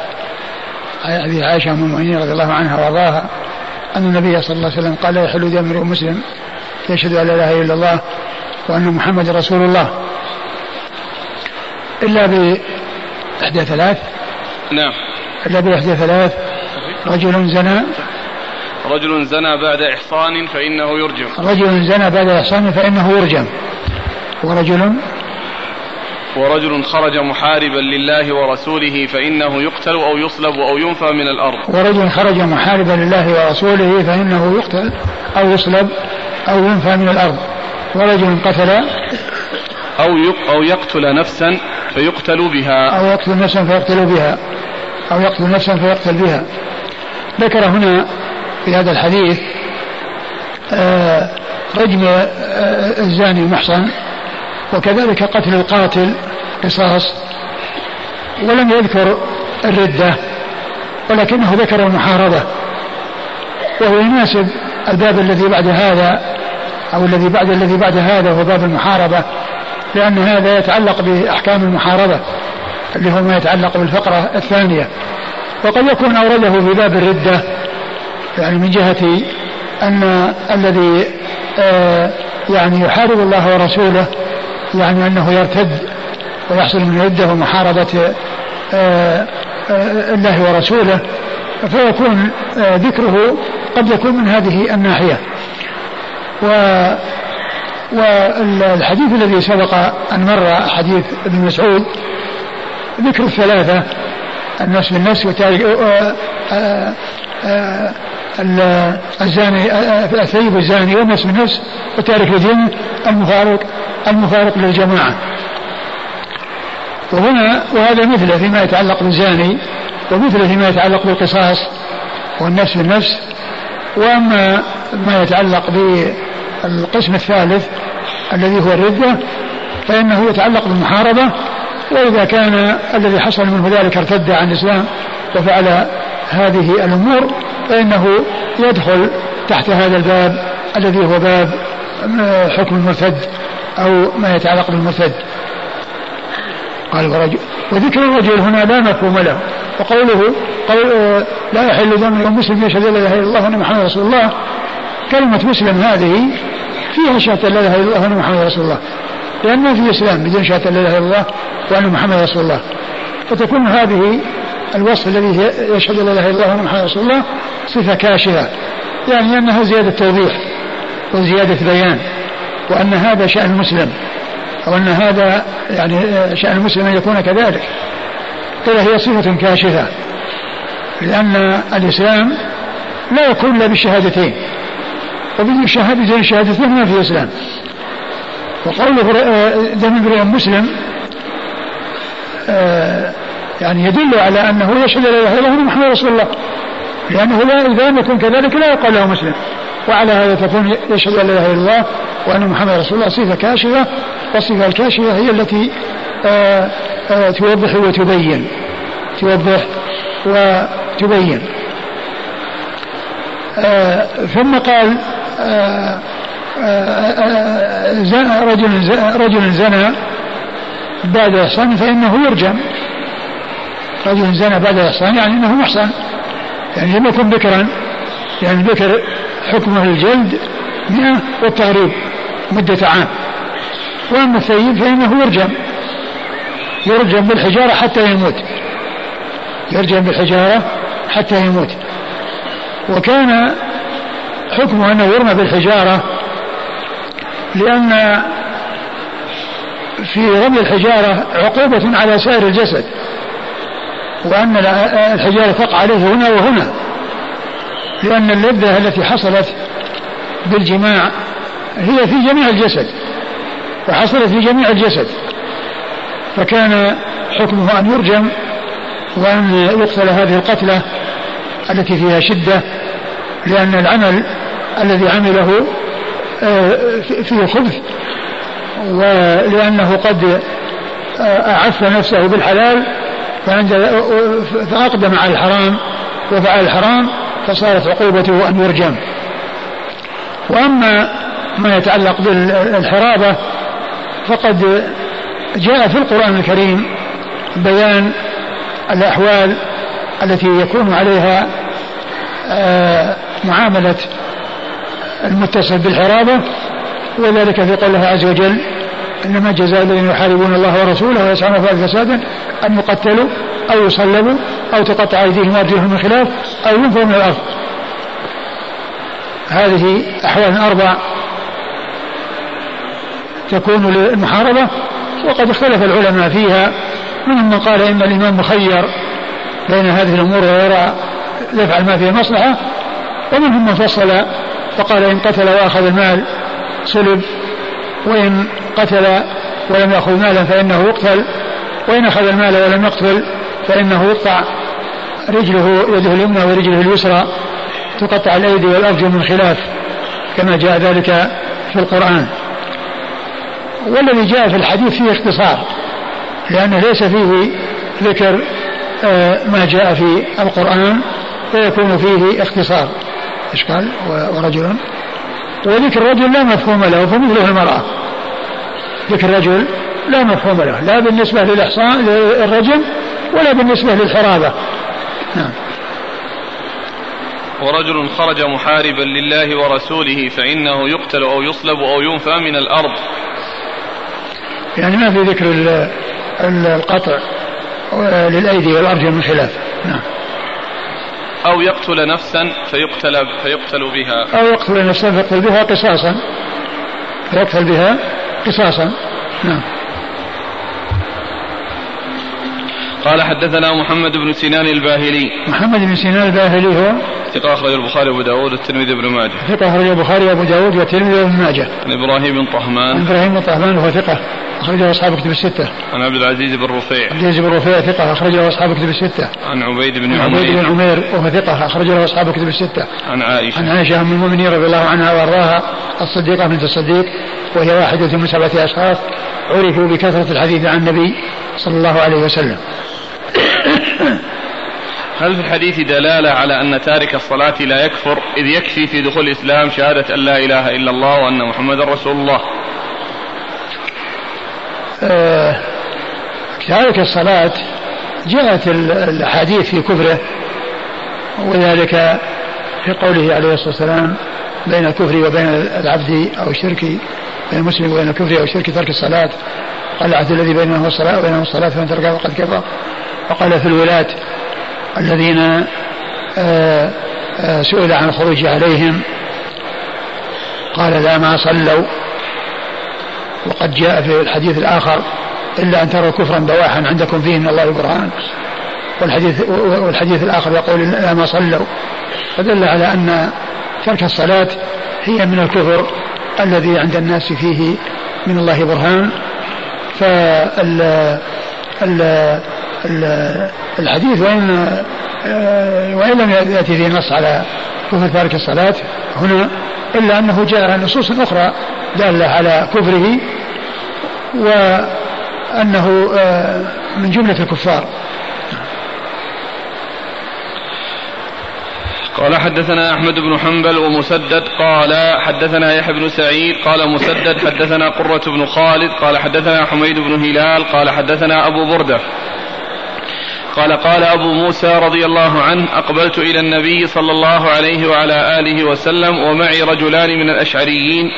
حديث عائشة أم المؤمنين رضي الله عنها وأرضاها أن النبي صلى الله عليه وسلم قال لا يحل دم امرئ مسلم يشهد أن لا إله إلا الله وأن محمد رسول الله إلا باحدى ثلاث. نعم. إلا باحدى ثلاث. رجل زنى رجل زنى بعد إحصان فإنه يرجم. رجل زنى بعد إحصان فإنه يرجم. ورجل ورجل خرج محاربا لله ورسوله فإنه يقتل أو يصلب أو ينفى من الأرض. ورجل خرج محاربا لله ورسوله فإنه يقتل أو يصلب أو ينفى من الأرض. ورجل قتل أو أو يقتل نفسا فيقتل بها. أو يقتل نفسا فيقتل بها. أو يقتل نفسا فيقتل بها. ذكر هنا في هذا الحديث آه، رجم آه، الزاني المحصن وكذلك قتل القاتل قصاص ولم يذكر الردة ولكنه ذكر المحاربة. وهو يناسب الباب الذي بعد هذا أو الذي بعد الذي بعد هذا هو باب المحاربة لأن هذا يتعلق بأحكام المحاربة اللي هو ما يتعلق بالفقرة الثانية. وقد يكون أورده في باب الردة يعني من جهة أن الذي آه يعني يحارب الله ورسوله يعني أنه يرتد ويحصل من ردة ومحاربة آه، آه، الله ورسوله فيكون ذكره قد يكون من هذه الناحية. و والحديث الذي سبق أن مر حديث ابن مسعود ذكر الثلاثة النفس بالنفس الزاني الثيب الزاني والنفس بالنفس وتارك الدين المفارق المفارق للجماعة. وهنا وهذا مثله فيما يتعلق بالزاني ومثله فيما يتعلق بالقصاص والنفس بالنفس. وأما ما يتعلق بالقسم الثالث الذي هو الردة فإنه يتعلق بالمحاربة وإذا كان الذي حصل منه ذلك ارتد عن الإسلام وفعل هذه الأمور فإنه يدخل تحت هذا الباب الذي هو باب حكم المرتد أو ما يتعلق بالمرتد. قال ورجل وذكر الرجل هنا لا مفهوم له وقوله قول لا يحل دم المسلم يشهد لا إله إلا الله وأن محمد رسول الله. كلمة مسلم هذه فيها شهادة لا إله إلا الله وأن محمد رسول الله. لأن ما في إسلام بدون شهادة لا إله إلا الله وأن محمد رسول الله. فتكون هذه الوصف الذي يشهد لا إله إلا الله وأن محمد رسول الله صفة كاشفة. يعني أنها زيادة توضيح وزيادة بيان وأن هذا شأن المسلم أو أن هذا يعني شأن المسلم أن يكون كذلك. قيل هي صفة كاشفة لأن الإسلام لا يكون إلا بالشهادتين. وبدون شهادتين شهادتين ما في إسلام. وقوله دم امرئ مسلم آه، يعني يدل على أنه يشهد لا إله إلا الله محمد رسول الله. لأنه لا إذا لم يكن كذلك لا يقال له مسلم. وعلى هذا تكون يشهد لا إله إلا الله وأن محمد رسول الله صفة كاشفة والصفة الكاشفة هي التي آآ آه، آه، توضح وتبين. توضح وتبين. آه، ثم قال رجل رجل زنى بعد إحصان فإنه يرجم. رجل زنى بعد إحصان يعني أنه محصن يعني لم يكن بكرا. يعني البكر حكمه الجلد مئة والتغريب مدة عام. وأما الثيب فإنه يرجم يرجم بالحجارة حتى يموت. يرجم بالحجارة حتى يموت. وكان حكمه أنه يرمى بالحجارة لأن في رمي الحجارة عقوبة على سائر الجسد. وأن الحجارة تقع عليه هنا وهنا. لأن اللذة التي حصلت بالجماع هي في جميع الجسد وحصلت في جميع الجسد. فكان حكمه أن يرجم وأن يقتل هذه القتلة التي فيها شدة لأن العمل الذي عمله آه، فيه خبث ولأنه قد آه، أعف نفسه بالحلال فأقدم على الحرام وفعل الحرام فصارت عقوبته أن يرجم. وأما ما يتعلق بالحرابة فقد جاء في القرآن الكريم بيان الأحوال التي يكون عليها آه، معاملة المتصل بالحرابة وذلك في قوله عز وجل إنما جزاء الذين يحاربون الله ورسوله ويسعون في فسادا أن يقتلوا أو يصلبوا أو تقطع أيديهم وأرجلهم من خلاف أو ينفوا من الأرض. هذه أحوال أربع تكون للمحاربة وقد اختلف العلماء فيها منهم من قال إن الامام مخير بين هذه الأمور ويرى يفعل ما فيه مصلحة ومنهم من فصل فقال إن قتل وأخذ المال صلب وإن قتل ولم يأخذ مالا فإنه يقتل وإن أخذ المال ولم يقتل فإنه يقطع رجله يده اليمنى ورجله اليسرى تقطع الأيدي والأرجل من خلاف كما جاء ذلك في القرآن. والذي جاء في الحديث فيه اختصار لأنه ليس فيه ذكر آه، ما جاء في القرآن فيكون فيه اختصار. إيش قال؟ ورجل وذكر الرجل لا مفهوم له فمثله المرأة. ذكر الرجل لا مفهوم له لا بالنسبة للإحصان للرجل ولا بالنسبة للحرابة. نعم. ورجل خرج محاربا لله ورسوله فإنه يقتل أو يصلب أو ينفى من الأرض. يعني ما في ذكر القطع للأيدي والأرجل من خلاف. نعم. أو يقتل نفسا فيقتل فيقتل بها. أو يقتل نفسا فيقتل بها قصاصا. فيقتل بها قصاصا. نعم. قال حدثنا محمد بن سنان الباهلي محمد بن سنان الباهلي هو ثقة أخرج البخاري وأبو داود والترمذي بن ماجه ثقة أخرج البخاري وأبو داود والترمذي بن ماجه عن إبراهيم بن طهمان عن إبراهيم بن طهمان وهو ثقة أخرجه أصحاب كتب الستة. عن عبد العزيز بن رفيع. عبد العزيز بن رفيع ثقة أخرجه أصحاب كتب الستة. عن عبيد بن عمير. عبيد بن عمير وهو ثقة أخرجه أصحاب كتب الستة. عن عائشة. عن عائشة أم المؤمنين رضي الله عنها وأرضاها الصديقة بنت الصديق وهي واحدة من سبعة أشخاص عرفوا بكثرة الحديث عن النبي صلى الله عليه وسلم. هل في الحديث دلالة على أن تارك الصلاة لا يكفر إذ يكفي في دخول الإسلام شهادة أن لا إله إلا الله وأن محمدا رسول الله؟ آه تارك الصلاة جاءت الأحاديث في كفره وذلك في قوله عليه الصلاة والسلام بين الكفر وبين العبد أو الشرك. بين المسلم وبين الكفر أو الشرك ترك الصلاة. قال العهد الذي بينه الصلاة وبينه الصلاة فمن تركها فقد كفر. وقال في الولاة الذين آه، آه، سئل عن الخروج عليهم قال لا ما صلوا. وقد جاء في الحديث الآخر إلا أن تروا كفرا بواحا عندكم فيه من الله برهان والحديث والحديث الآخر يقول لا ما صلوا. فدل على أن ترك الصلاة هي من الكفر. الذي عند الناس فيه من الله برهان فال الحديث وإن وإن لم يأتي فيه نص على كفر تارك الصلاة هنا إلا أنه جاء نصوص أخرى دالة على كفره وأنه من جملة الكفار. قال حدثنا أحمد بن حنبل ومسدد قال حدثنا يحيى بن سعيد قال مسدد حدثنا قرة بن خالد قال حدثنا حميد بن هلال قال حدثنا أبو بردة. قال قال أبو موسى رضي الله عنه أقبلت إلى النبي صلى الله عليه وعلى آله وسلم ومعي رجلان من الأشعريين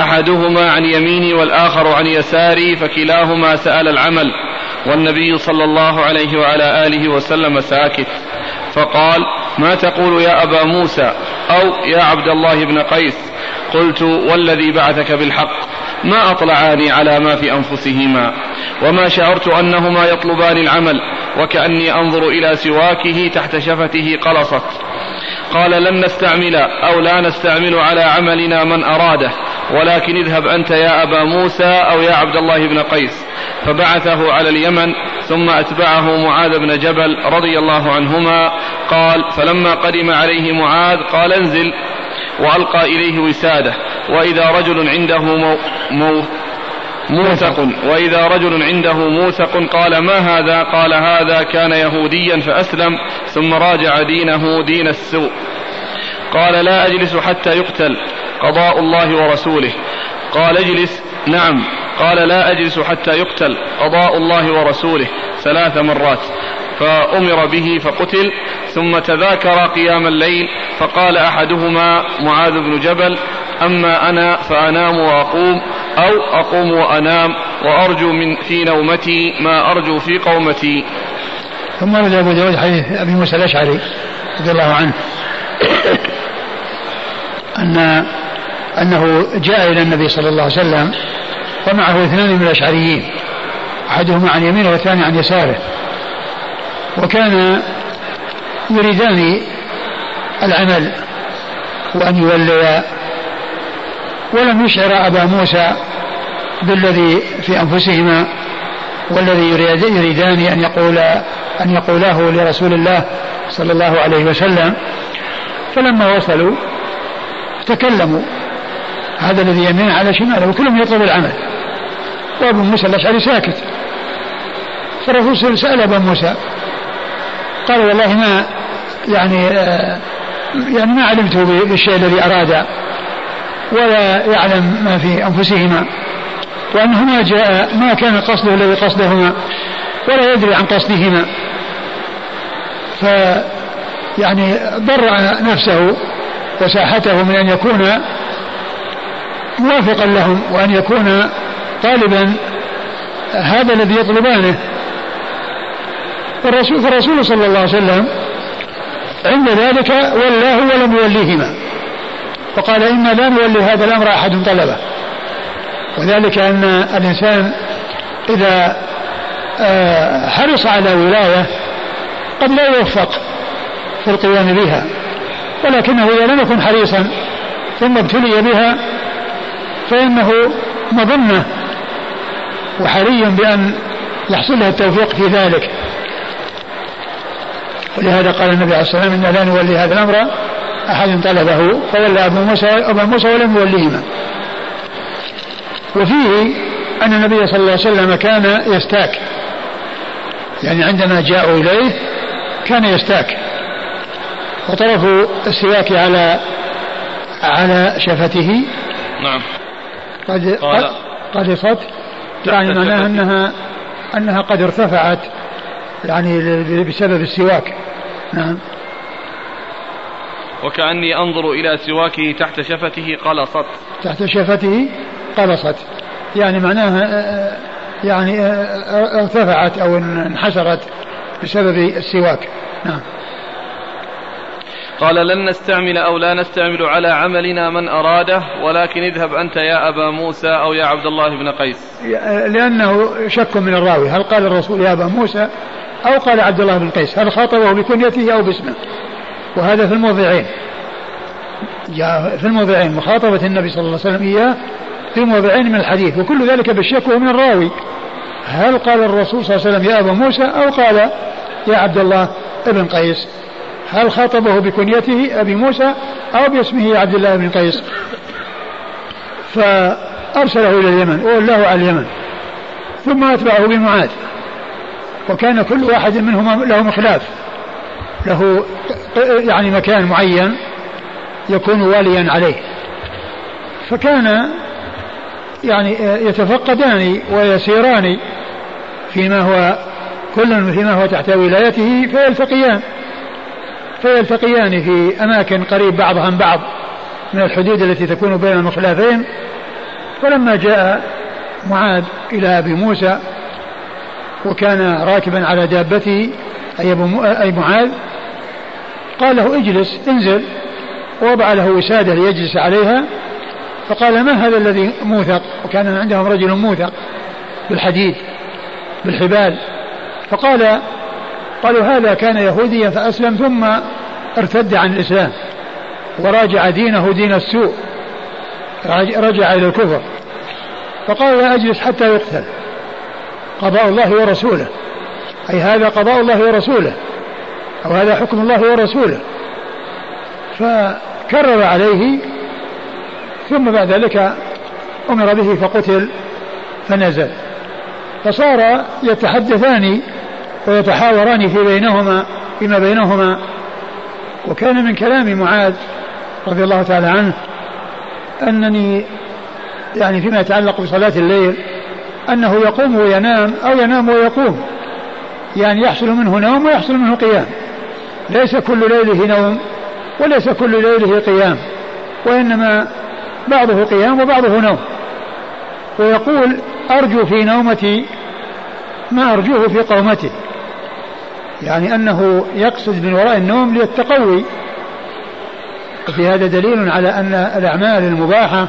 أحدهما عن يميني والآخر عن يساري فكلاهما سأل العمل والنبي صلى الله عليه وعلى آله وسلم ساكت. فقال ما تقول يا أبا موسى أو يا عبد الله بن قيس؟ قلت والذي بعثك بالحق ما أطلعاني على ما في أنفسهما وما شعرت أنهما يطلبان العمل وكأني أنظر إلى سواكه تحت شفته قلصت. قال لن نستعمل أو لا نستعمل على عملنا من أراده ولكن اذهب أنت يا أبا موسى أو يا عبد الله بن قيس. فبعثه على اليمن ثم أتبعه معاذ بن جبل رضي الله عنهما قال فلما قدم عليه معاذ قال انزل وألقى إليه وسادة وإذا رجل عنده مو مو موثق وإذا رجل عنده موثق قال ما هذا؟ قال هذا كان يهوديا فأسلم ثم راجع دينه دين السوء. قال لا أجلس حتى يقتل قضاء الله ورسوله. قال اجلس. نعم. قال لا أجلس حتى يقتل قضاء الله ورسوله ثلاث مرات. فأمر به فقتل ثم تذاكر قيام الليل فقال أحدهما معاذ بن جبل أما أنا فأنام وأقوم أو أقوم وأنام وأرجو من في نومتي ما أرجو في قومتي. ثم ورد أبو داود حديث أبي موسى الأشعري رضي الله عنه. أن أنه جاء إلى النبي صلى الله عليه وسلم ومعه اثنان من الأشعريين. أحدهما عن يمينه والثاني عن يساره. وكان يريدان العمل وأن يوليا. ولم يشعر أبا موسى بالذي في أنفسهما والذي يريدان أن يقول أن يقولاه لرسول الله صلى الله عليه وسلم. فلما وصلوا تكلموا. هذا الذي يمين على شماله وكلهم يطلب العمل. وابو موسى الأشعري ساكت. فالرسول سأل أبا موسى قال والله ما يعني آه يعني ما علمت بالشيء الذي أراد ولا يعلم ما في أنفسهما وانه ما جاء ما كان قصده الذي قصدهما ولا يدري عن قصدهما. ف يعني برأ نفسه وساحته من أن يكون موافقا لهم وأن يكون طالبا هذا الذي يطلبانه. فالرسول, فالرسول صلى الله عليه وسلم عند ذلك ولاه ولم يوليهما. وقال إنا لا نولي هذا الأمر أحد طلبه. وذلك أن الإنسان إذا آه، حرص على ولاية قد لا يوفق في القيام بها ولكنه إذا لم يكن حريصا ثم ابتلي بها فإنه مظنة وحري بأن يحصل له التوفيق في ذلك. ولهذا قال النبي عليه الصلاة والسلام إنا لا نولي هذا الأمر أحد طلبه فولى أبو موسى أبا موسى ولم يوليهما. وفيه أن النبي صلى الله عليه وسلم كان يستاك. يعني عندما جاءوا إليه كان يستاك. وطرف السواك على على شفته. نعم. قد قد قذفت يعني معناها أنها أنها قد ارتفعت يعني بسبب السواك. نعم. وكأني أنظر إلى سواكه تحت شفته قلصت تحت شفته قلصت يعني معناها يعني ارتفعت أو انحسرت بسبب السواك. نعم. قال لن نستعمل أو لا نستعمل على عملنا من أراده ولكن اذهب أنت يا أبا موسى أو يا عبد الله بن قيس. لأنه شك من الراوي هل قال الرسول يا أبا موسى أو قال عبد الله بن قيس؟ هل خاطبه بكنيته أو باسمه؟ وهذا في الموضعين. جاء في الموضعين مخاطبة النبي صلى الله عليه وسلم إياه في موضعين من الحديث وكل ذلك بالشك من الراوي. هل قال الرسول صلى الله عليه وسلم يا أبا موسى أو قال يا عبد الله بن قيس؟ هل خاطبه بكنيته أبي موسى أو باسمه عبد الله بن قيس؟ فأرسله إلى اليمن وولاه على اليمن. ثم أتبعه بمعاذ. وكان كل واحد منهما له مخلاف. له يعني مكان معين يكون واليا عليه. فكان يعني يتفقدان ويسيران فيما هو كل فيما هو تحت ولايته فيلتقيان. فيلتقيان في أماكن قريب بعضها عن بعض من الحدود التي تكون بين المخلافين فلما جاء معاذ إلى أبي موسى وكان راكبا على دابته أي, أي معاذ قال له اجلس انزل. ووضع له وسادة ليجلس عليها. فقال ما هذا الذي موثق؟ وكان عندهم رجل موثق بالحديد بالحبال. فقال قالوا هذا كان يهوديا فأسلم ثم ارتد عن الإسلام وراجع دينه دين السوء رجع إلى الكفر. فقال لا أجلس حتى يقتل. قضاء الله ورسوله. أي هذا قضاء الله ورسوله أو هذا حكم الله ورسوله. فكرر عليه ثم بعد ذلك أمر به فقتل فنزل. فصار يتحدثان ويتحاوران في بينهما فيما بينهما. وكان من كلام معاذ رضي الله تعالى عنه أنني يعني فيما يتعلق بصلاة الليل أنه يقوم وينام أو ينام ويقوم. يعني يحصل منه نوم ويحصل منه قيام. ليس كل ليله نوم وليس كل ليله قيام وإنما بعضه قيام وبعضه نوم. ويقول أرجو في نومتي ما أرجوه في قومتي. يعني أنه يقصد من وراء النوم للتقوي. وفي هذا دليل على أن الأعمال المباحة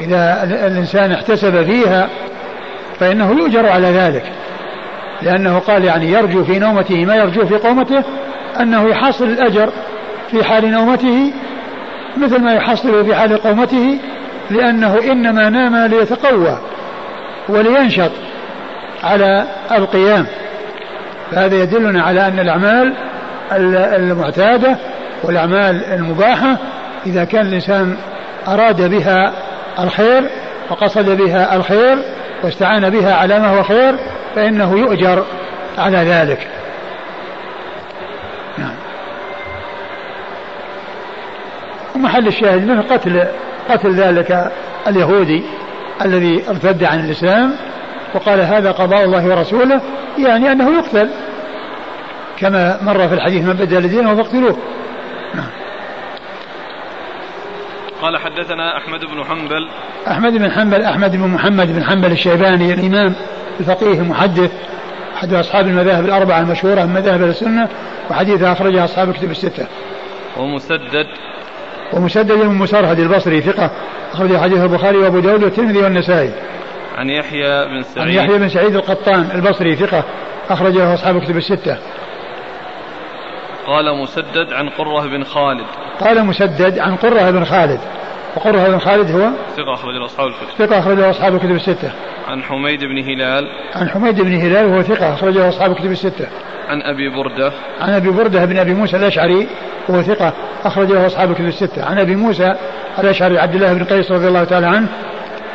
إذا الإنسان احتسب فيها فإنه يؤجر على ذلك. لأنه قال يعني يرجو في نومته ما يرجو في قومته أنه يحصل الأجر في حال نومته مثل ما يحصل في حال قومته لأنه إنما نام ليتقوى ولينشط على القيام. فهذا يدلنا على أن الأعمال المعتادة والأعمال المباحة إذا كان الإنسان أراد بها الخير وقصد بها الخير واستعان بها على ما هو خير فإنه يؤجر على ذلك. نعم. ومحل الشاهد منه قتل قتل ذلك اليهودي الذي ارتد عن الإسلام. وقال هذا قضاء الله ورسوله يعني أنه يقتل كما مر في الحديث من بدل دينه فاقتلوه. قال حدثنا أحمد بن حنبل. أحمد بن حنبل أحمد بن محمد بن حنبل الشيباني الإمام الفقيه المحدث أحد أصحاب المذاهب الأربعة المشهورة من مذاهب السنة وحديثه أخرجه أصحاب الكتب الستة. ومسدد. ومسدد بن مسرهد البصري ثقة أخرج حديث البخاري وأبو داود والترمذي والنسائي. عن يحيى بن سعيد. عن يحيى بن سعيد القطان البصري ثقة أخرج له أصحاب الكتب الستة. قال مسدد عن قرة بن خالد. قال مسدد عن قرة بن خالد. وقرة بن خالد هو؟ ثقة أخرج له أصحاب الكتب. ثقة أخرج له أصحاب الكتب الستة. عن حميد بن هلال. عن حميد بن هلال وهو ثقة أخرج له أصحاب الكتب الستة. عن أبي بردة. عن أبي بردة بن أبي موسى الأشعري وهو ثقة أخرج له أصحاب الكتب الستة. عن أبي موسى الأشعري عبد الله بن قيس رضي الله تعالى عنه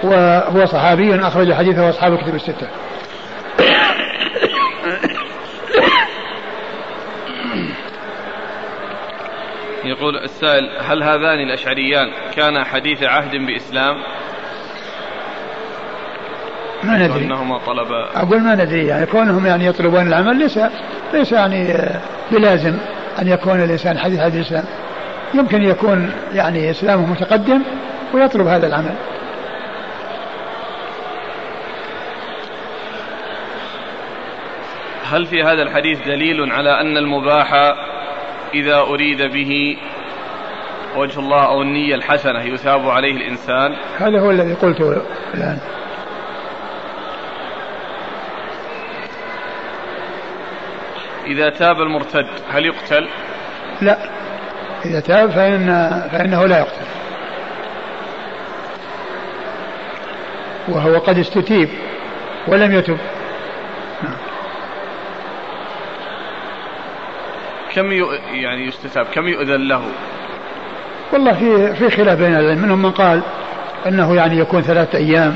وهو صحابي أخرج حديثه أصحاب الكتب الستة. يقول السائل هل هذان الأشعريان كانا حديث عهد بإسلام؟ ما ندري. أنهما طلبا. أقول ما ندري يعني كونهم يعني يطلبون العمل ليس ليس يعني بلازم أن يكون الإنسان حديث هذا الإسلام يمكن يكون يعني إسلامه متقدم ويطلب هذا العمل. هل في هذا الحديث دليل على أن المباح إذا أريد به وجه الله أو النية الحسنة يثاب عليه الإنسان؟ هذا هو الذي قلته الآن. إذا تاب المرتد هل يقتل؟ لا. إذا تاب فإن فإنه لا يقتل. وهو قد استتيب ولم يتب. كم يعني يستتاب كم يؤذن له؟ والله في في خلاف بين العلم منهم من قال أنه يعني يكون ثلاثة أيام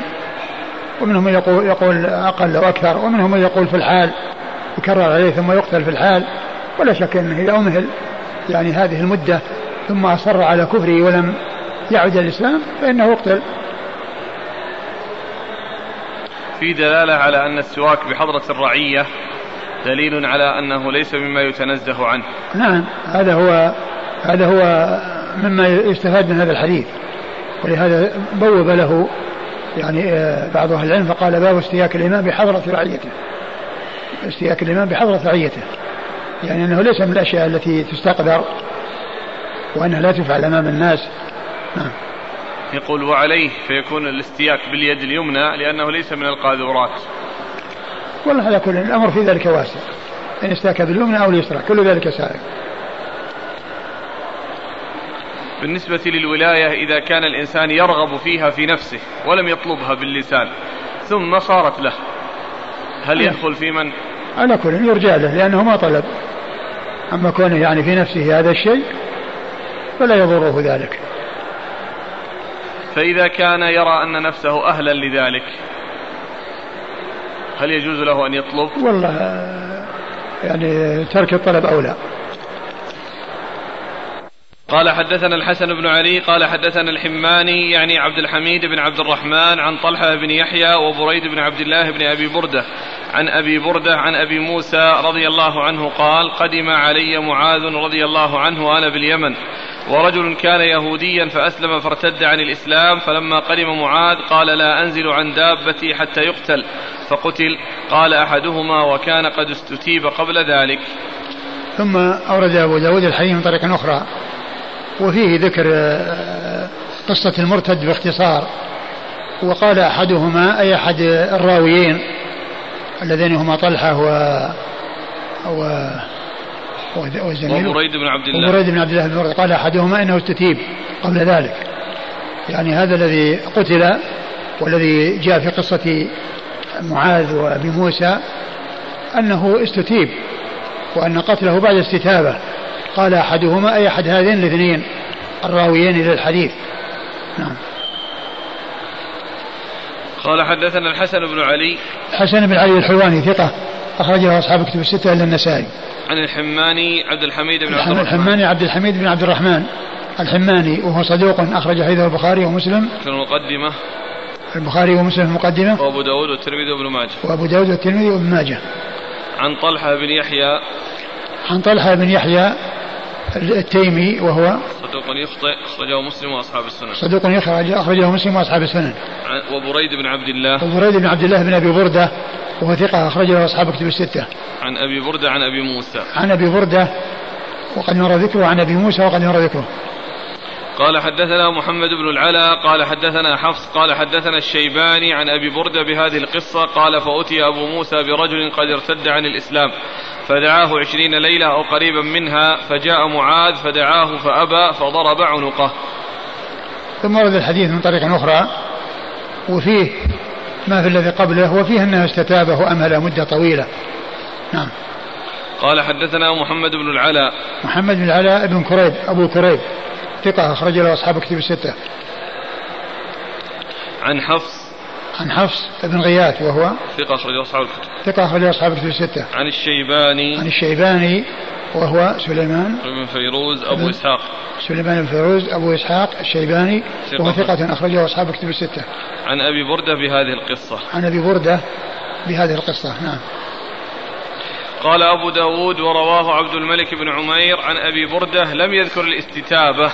ومنهم من يقول يقول أقل أو أكثر ومنهم من يقول في الحال يكرر عليه ثم يقتل في الحال. ولا شك أنه إذا أمهل يعني هذه المدة ثم أصر على كفره ولم يعد الإسلام فإنه يقتل. في دلالة على أن السواك بحضرة الرعية دليل على أنه ليس مما يتنزه عنه. نعم هذا هو هذا هو مما يستفاد من هذا الحديث. ولهذا بوب له يعني آه، بعض أهل العلم فقال باب استياك الإمام بحضرة رعيته. استياك الإمام بحضرة رعيته. يعني أنه ليس من الأشياء التي تستقدر وأنها لا تفعل أمام الناس. نعم. يقول وعليه فيكون الاستياك باليد اليمنى لأنه ليس من القاذورات. والله على كل الأمر في ذلك واسع. إن استاك باليمنى أو اليسرى كل ذلك سائر. بالنسبة للولاية إذا كان الإنسان يرغب فيها في نفسه ولم يطلبها باللسان ثم صارت له هل يدخل في من؟ على كل يرجى له لأنه ما طلب. أما كونه يعني في نفسه هذا الشيء فلا يضره ذلك. فإذا كان يرى أن نفسه أهلا لذلك هل يجوز له أن يطلب؟ والله يعني ترك الطلب أولى قال حدثنا الحسن بن علي قال حدثنا الحماني يعني عبد الحميد بن عبد الرحمن عن طلحة بن يحيى وبريد بن عبد الله بن أبي بردة. عن أبي بردة عن أبي موسى رضي الله عنه قال قدم علي معاذ رضي الله عنه وأنا باليمن. ورجل كان يهوديا فأسلم فارتد عن الإسلام فلما قدم معاذ قال لا أنزل عن دابتي حتى يقتل فقتل قال أحدهما وكان قد استتيب قبل ذلك. ثم أورد أبو داود الحديث من طريق أخرى وفيه ذكر آه، قصة المرتد باختصار وقال أحدهما أي أحد الراويين اللذين هما طلحة و, و... وزميله وبريد بن عبد الله. وبريد بن عبد الله بن قال أحدهما إنه استتيب قبل ذلك. يعني هذا الذي قتل والذي جاء في قصة معاذ وأبي موسى أنه استتيب وأن قتله بعد استتابة. قال أحدهما أي أحد هذين الاثنين الراويين للحديث نعم. قال حدثنا الحسن بن علي. حسن بن علي الحلواني ثقة. أخرجه أصحاب كتب الستة إلا النسائي. عن الحماني عبد الحميد بن عبد الرحمن. الحماني عبد الحميد بن عبد الرحمن. الحماني وهو صدوق أخرج حديثه البخاري ومسلم. في المقدمة. البخاري ومسلم في المقدمة. وأبو داود والترمذي وابن ماجه. وأبو داود والترمذي وابن ماجه. عن طلحة بن يحيى. عن طلحة بن يحيى التيمي وهو صدوق يخطئ أخرجه مسلم وأصحاب السنن. صدوق يخرج أخرجه مسلم وأصحاب السنن. وبريد بن عبد الله. وبريد بن عبد الله بن أبي بردة وهو ثقة أخرجه أصحاب كتب الستة. عن أبي بردة عن أبي موسى. عن أبي بردة وقد مر ذكره عن أبي موسى وقد مر ذكره. قال حدثنا محمد بن العلا قال حدثنا حفص قال حدثنا الشيباني عن أبي بردة بهذه القصة قال فأتي أبو موسى برجل قد ارتد عن الإسلام فدعاه عشرين ليلة أو قريبا منها فجاء معاذ فدعاه فأبى فضرب عنقه. ثم ورد الحديث من طريق أخرى وفيه ما في الذي قبله وفيه أنه استتابه وأمهل مدة طويلة. نعم. قال حدثنا محمد بن العلاء محمد بن العلاء بن كريب أبو كريب. ثقة أخرج له أصحاب كتب الستة. عن حفص. عن حفص بن غياث وهو ثقة أخرج أصحاب الكتب. ثقة أخرج أصحاب الكتب الستة. عن الشيباني. عن الشيباني وهو سليمان بن فيروز أبو إسحاق. سليمان بن فيروز أبو إسحاق الشيباني وهو ثقة أخرجه أصحاب الكتب الستة. عن أبي بردة بهذه القصة. عن أبي بردة بهذه القصة نعم. قال أبو داود ورواه عبد الملك بن عمير عن أبي بردة لم يذكر الاستتابة.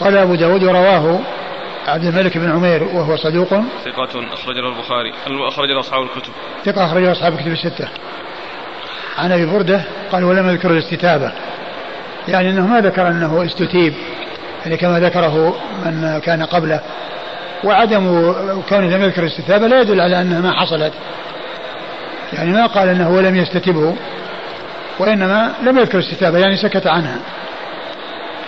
قال أبو داود ورواه عبد الملك بن عمير وهو صدوق. ثقة أخرج له البخاري أخرج له أصحاب الكتب. ثقة أخرج له أصحاب الكتب الستة. عن أبي بردة قال ولم يذكر الاستتابة. يعني أنه ما ذكر أنه استتيب يعني كما ذكره من كان قبله. وعدم كونه لم يذكر الاستتابة لا يدل على أنها ما حصلت. يعني ما قال أنه لم يستتبه وإنما لم يذكر الاستتابة يعني سكت عنها.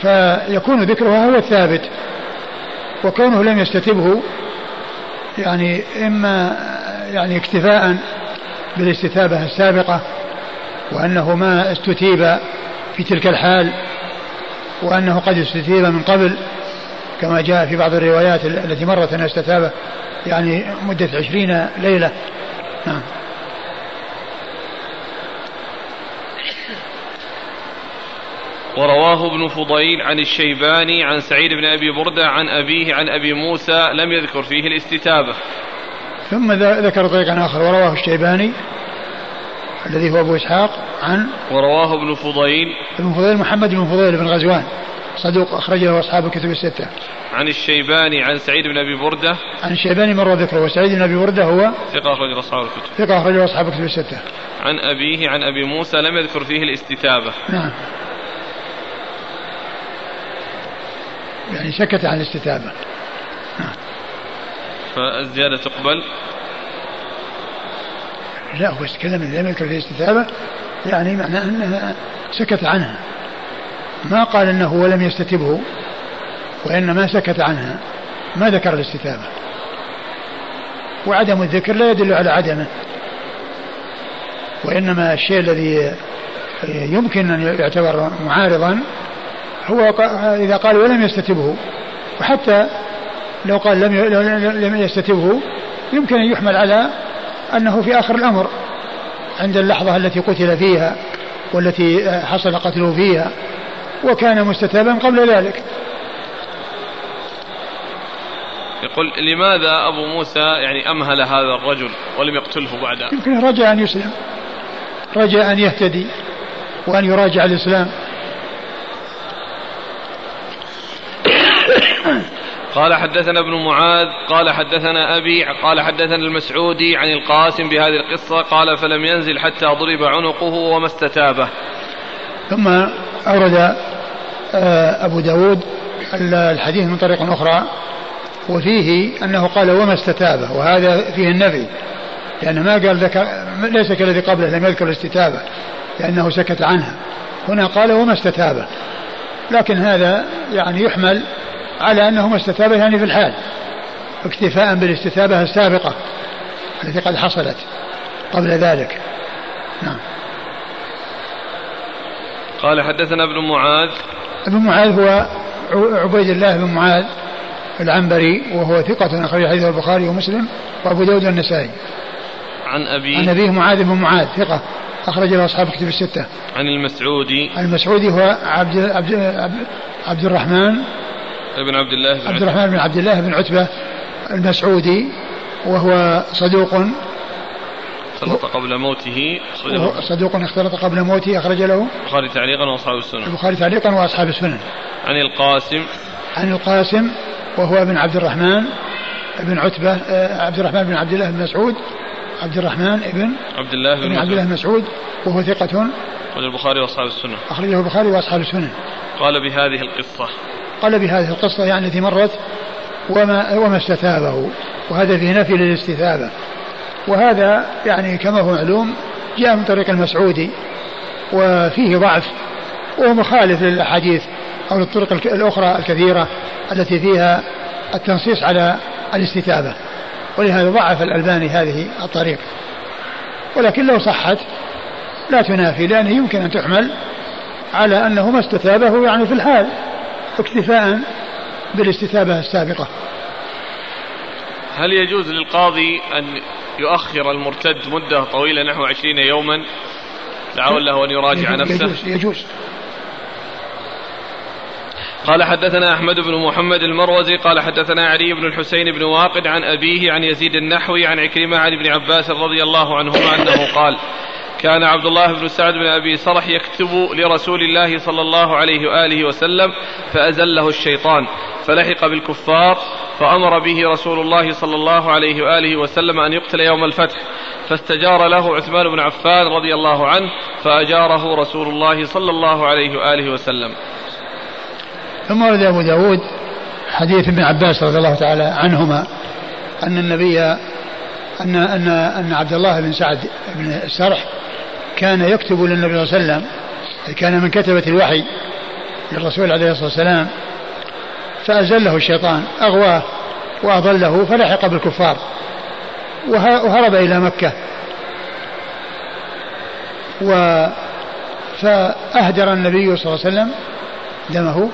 فيكون ذكرها هو الثابت وكونه لم يستتبه يعني إما يعني اكتفاء بالاستتابة السابقة وأنه ما استتيب في تلك الحال وأنه قد استتيب من قبل كما جاء في بعض الروايات التي مرت أنه استتاب يعني مدة عشرين ليلة. نعم. ورواه ابن فضيل عن الشيباني عن سعيد بن أبي بردة عن أبيه عن أبي موسى لم يذكر فيه الاستتابة. ثم ذكر طريقا آخر ورواه الشيباني الذي هو أبو إسحاق عن ورواه ابن فضيل ابن فضيل محمد بن فضيل بن غزوان صدوق أخرج له أصحاب الكتب الستة. عن الشيباني عن سعيد بن أبي بردة. عن الشيباني مر ذكره وسعيد بن أبي بردة هو ثقة أخرج أصحاب الكتب. ثقة أخرج أصحاب الكتب الستة. عن أبيه عن أبي موسى لم يذكر فيه الاستتابة. نعم. يعني سكت عن الاستتابة. فالزيادة تقبل. لا هو يتكلم لم يذكر فيه الاستتابة يعني معناه أنه سكت عنها. ما قال أنه ولم يستتبه وإنما سكت عنها. ما ذكر الاستتابة. وعدم الذكر لا يدل على عدمه. وإنما الشيء الذي يمكن أن يعتبر معارضا هو إذا قال ولم يستتبه وحتى لو قال لم لم يستتبه يمكن أن يحمل على أنه في آخر الأمر عند اللحظة التي قتل فيها والتي حصل قتله فيها وكان مستتابا قبل ذلك. يقول لماذا أبو موسى يعني أمهل هذا الرجل ولم يقتله بعد؟ يمكن رجع أن يسلم رجع أن يهتدي وأن يراجع الإسلام. قال حدثنا ابن معاذ قال حدثنا أبي قال حدثنا المسعودي عن القاسم بهذه القصة قال فلم ينزل حتى ضرب عنقه وما استتابه. ثم أورد آه، أبو داود الحديث من طريق أخرى وفيه أنه قال وما استتابه وهذا فيه النفي لأنه ما قال ذكر ليس كالذي قبله لم يذكر الاستتابة لأنه سكت عنها. هنا قال وما استتابه لكن هذا يعني يحمل على أنه ما استتاب يعني في الحال اكتفاء بالاستتابة السابقة التي قد حصلت قبل ذلك. نعم. قال حدثنا ابن معاذ. ابن معاذ هو عبيد الله بن معاذ العنبري وهو ثقة أخرج حديث البخاري ومسلم وأبو داود والنسائي. عن أبي عن أبيه معاذ بن معاذ ثقة أخرج له أصحاب كتب الستة. عن المسعودي. المسعودي هو عبد عبد عبد الرحمن ابن عبد الله بن عبد الرحمن بن عبد الله بن عتبة المسعودي وهو صدوق اختلط قبل موته صدوق. اختلط قبل موته أخرج له البخاري تعليقا وأصحاب السنن. البخاري تعليقا وأصحاب السنن. عن القاسم. عن القاسم وهو ابن عبد الرحمن بن عتبة آه، عبد الرحمن بن عبد الله بن مسعود عبد الرحمن ابن عبد الله بن عبد الله بن مسعود. وهو ثقة. أخرج البخاري وأصحاب السنة أخرجه البخاري وأصحاب السنن. قال بهذه القصة. قال بهذه القصة يعني التي مرت وما وما استتابه وهذا فيه نفي للاستتابة وهذا يعني كما هو معلوم جاء من طريق المسعودي وفيه ضعف وهو مخالف للأحاديث أو للطرق الأخرى الكثيرة التي فيها التنصيص على الاستتابة ولهذا ضعف الألباني هذه الطريق. ولكن لو صحت لا تنافي لأنه يمكن أن تحمل على أنه ما استتابه يعني في الحال. اكتفاء بالاستتابة السابقة. هل يجوز للقاضي أن يؤخر المرتد مدة طويلة نحو عشرين يوما؟ لعله أن يراجع يجوز نفسه. يجوز, يجوز. قال حدثنا أحمد بن محمد المروزي قال حدثنا علي بن الحسين بن واقد عن أبيه عن يزيد النحوي عن عكرمة عن ابن عباس رضي الله عنهما أنه قال كان عبد الله بن سعد بن أبي صرح يكتب لرسول الله صلى الله عليه وآله وسلم فأزله الشيطان فلحق بالكفار فأمر به رسول الله صلى الله عليه وآله وسلم أن يقتل يوم الفتح فاستجار له عثمان بن عفان رضي الله عنه فأجاره رسول الله صلى الله عليه وآله وسلم. ثم ورد أبو داود حديث ابن عباس رضي الله تعالى عنهما أن النبي أن أن أن عبد الله بن سعد بن السرح كان يكتب للنبي صلى الله عليه وسلم كان من كتبة الوحي للرسول عليه الصلاة والسلام فأزله الشيطان أغواه وأضله فلحق بالكفار وهرب إلى مكة و فأهدر النبي صلى الله عليه وسلم دمه؟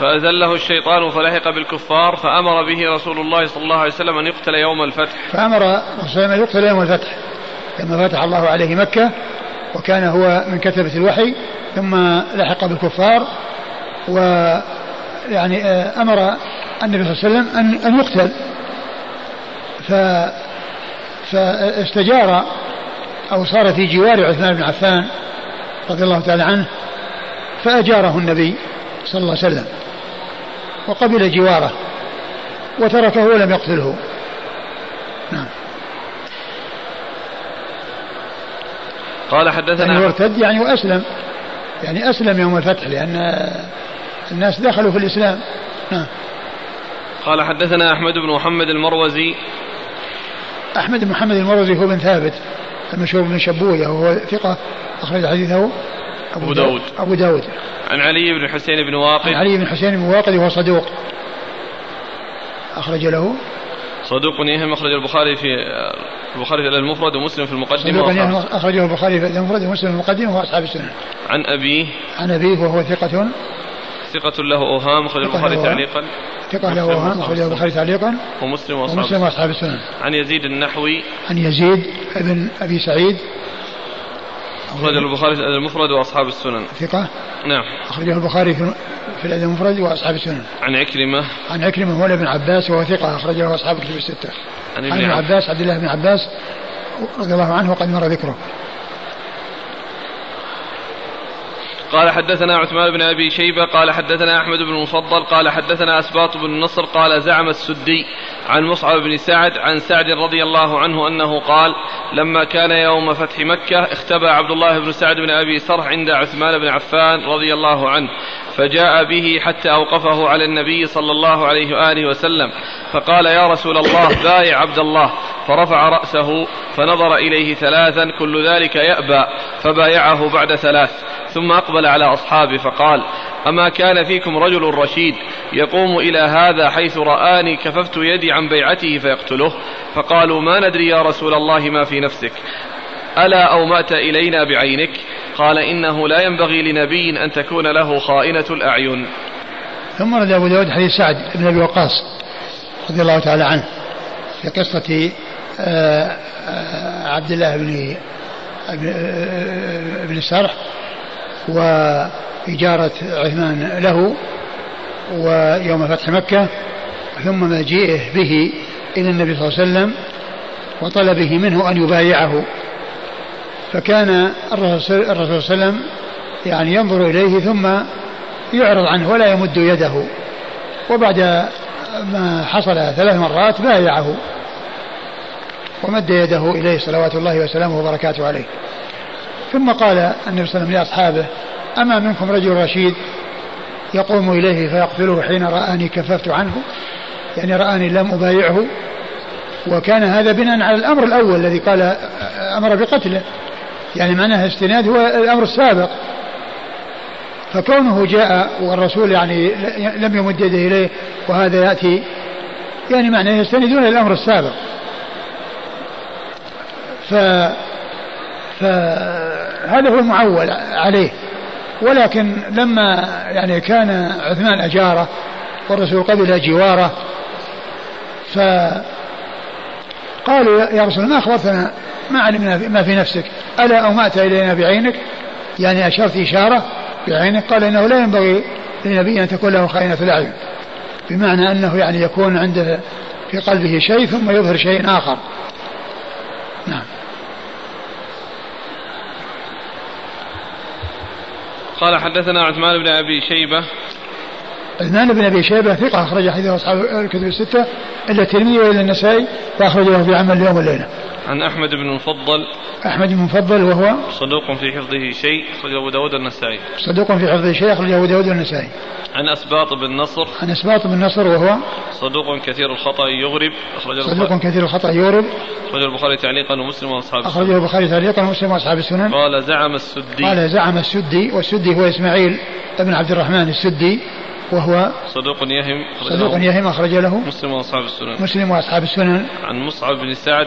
فأزله الشيطان فلحق بالكفار فأمر به رسول الله صلى الله عليه وسلم أن يقتل يوم الفتح. فأمر الرسول أن يقتل يوم الفتح. لما فتح الله عليه مكة وكان هو من كتبة الوحي ثم لحق بالكفار ويعني آه، أمر النبي صلى الله عليه وسلم أن أن يقتل. ف فاستجار أو صار في جوار عثمان بن عفان رضي الله تعالى عنه فأجاره النبي صلى الله عليه وسلم. وقبل جواره وتركه ولم يقتله. نعم. قال حدثنا يعني ارتد يعني وأسلم. يعني أسلم يوم الفتح لأن الناس دخلوا في الإسلام. نعم. قال حدثنا أحمد بن محمد المروزي. أحمد بن محمد المروزي هو بن ثابت المشهور بن شبوية وهو ثقة أخرج حديثه. أبو داود. أبو داود. عن علي بن حسين بن واقد. عن علي بن حسين بن واقد وهو صدوق. أخرج له. صدوق يهم أخرج البخاري في البخاري في المفرد ومسلم في المقدمة صدوق يهم أخرجه البخاري في المفرد ومسلم في المقدمة وأصحاب السنة. عن أبيه عن أبيه وهو ثقة. ثقة له أوهام أخرج البخاري تعليقا. ثقة له أوهام أخرجه البخاري تعليقا. ومسلم وأصحاب ومسلم وأصحاب السنن عن يزيد النحوي. عن يزيد بن أبي سعيد. أخرج البخاري في المفرد وأصحاب السنن. ثقة؟ نعم. أخرجه البخاري في الأدب المفرد وأصحاب السنن. عن عكرمة. عن عكرمة مولى بن عباس وهو ثقة أخرجه أصحاب الكتب الستة. عن عن ابن ابن عباس عباس عبد الله بن عباس رضي الله عنه وقد مر ذكره. قال حدثنا عثمان بن أبي شيبة قال حدثنا أحمد بن المفضل قال حدثنا أسباط بن نصر قال زعم السدي عن مصعب بن سعد عن سعد رضي الله عنه أنه قال لما كان يوم فتح مكة اختبى عبد الله بن سعد بن أبي سرح عند عثمان بن عفان رضي الله عنه فجاء به حتى أوقفه على النبي صلى الله عليه وآله وسلم فقال يا رسول الله بايع عبد الله. فرفع رأسه فنظر إليه ثلاثا كل ذلك يأبى فبايعه بعد ثلاث ثم أقبل على أصحابه فقال أما كان فيكم رجل رشيد يقوم إلى هذا حيث رآني كففت يدي عن بيعته فيقتله فقالوا ما ندري يا رسول الله ما في نفسك. ألا أومأت إلينا بعينك؟ قال إنه لا ينبغي لنبي أن تكون له خائنة الأعين. ثم رد أبو داود حديث سعد بن أبي وقاص رضي الله تعالى عنه في قصة آه، آه، عبد الله بن بن السرح وإجارة عثمان له ويوم فتح مكة ثم مجيئه به إلى النبي صلى الله عليه وسلم وطلبه منه أن يبايعه. فكان الرسول صلى الله عليه وسلم يعني ينظر إليه ثم يعرض عنه ولا يمد يده. وبعد ما حصل ثلاث مرات بايعه ومد يده إليه صلوات الله وسلامه وبركاته عليه. ثم قال النبي صلى الله عليه وسلم لأصحابه أما منكم رجل رشيد يقوم إليه فيقتله حين رآني كففت عنه يعني رآني لم أبايعه وكان هذا بناء على الأمر الأول الذي قال أمر بقتله يعني معناه استناد هو الأمر السابق. فكونه جاء والرسول يعني لم يمد يده إليه وهذا يأتي يعني معناه يستندون إلى الأمر السابق. ف فهذا هو المعول عليه. ولكن لما يعني كان عثمان أجاره والرسول قبل جواره فقالوا يا رسول ما أخبرتنا ما علمنا ما في نفسك. ألا أومأت إلينا بعينك؟ يعني أشرت إشارة بعينك؟ قال إنه لا ينبغي لنبي أن تكون له خائنة الأعين. بمعنى أنه يعني يكون عنده في قلبه شيء ثم يظهر شيء آخر. نعم. قال حدثنا عثمان بن أبي شيبة عثمان بن أبي شيبة ثقة أخرج حديث أصحاب الكتب الستة إلا الترمذي وإلا النسائي واخرجه في عمل اليوم والليلة. عن أحمد بن المفضل أحمد بن المفضل وهو صدوق في حفظه شيء أخرجه أبو داود والنسائي. صدوق في حفظه شيء أخرجه أبو داود والنسائي. عن أسباط بن نصر. عن أسباط بن نصر وهو صدوق كثير الخطأ يغرب أخرجه صدوق كثير الخطأ يغرب. أخرجه البخاري تعليقا ومسلم وأصحاب أخرجه البخاري تعليقا ومسلم وأصحاب السنن. قال زعم السدي. قال زعم السدي والسدي هو إسماعيل بن عبد الرحمن السدي. وهو صدوق يهم صدوق يهم أخرج له مسلم وأصحاب السنن. مسلم وأصحاب السنن. عن مصعب بن سعد.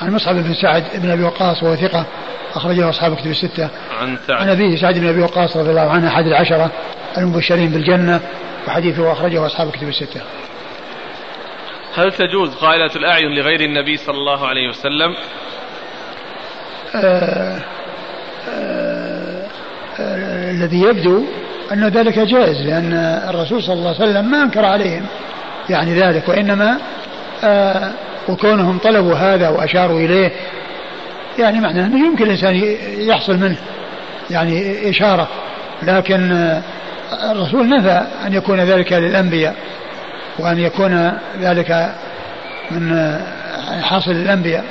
عن مصعب بن سعد بن أبي وقاص وهو ثقة أخرجه أصحاب كتب الستة. عن سعد. عن أبيه سعد بن أبي وقاص رضي الله عنه أحد العشرة المبشرين بالجنة وحديثه أخرجه أصحاب كتب الستة. هل تجوز قائلة الأعين لغير النبي صلى الله عليه وسلم؟ آه آه الذي يبدو أن ذلك جائز لأن الرسول صلى الله عليه وسلم ما أنكر عليهم يعني ذلك وإنما آه وكونهم طلبوا هذا وأشاروا إليه يعني معناه أنه يمكن الإنسان يحصل منه يعني إشارة لكن آه الرسول نفى أن يكون ذلك للأنبياء وأن يكون ذلك من آه حاصل للأنبياء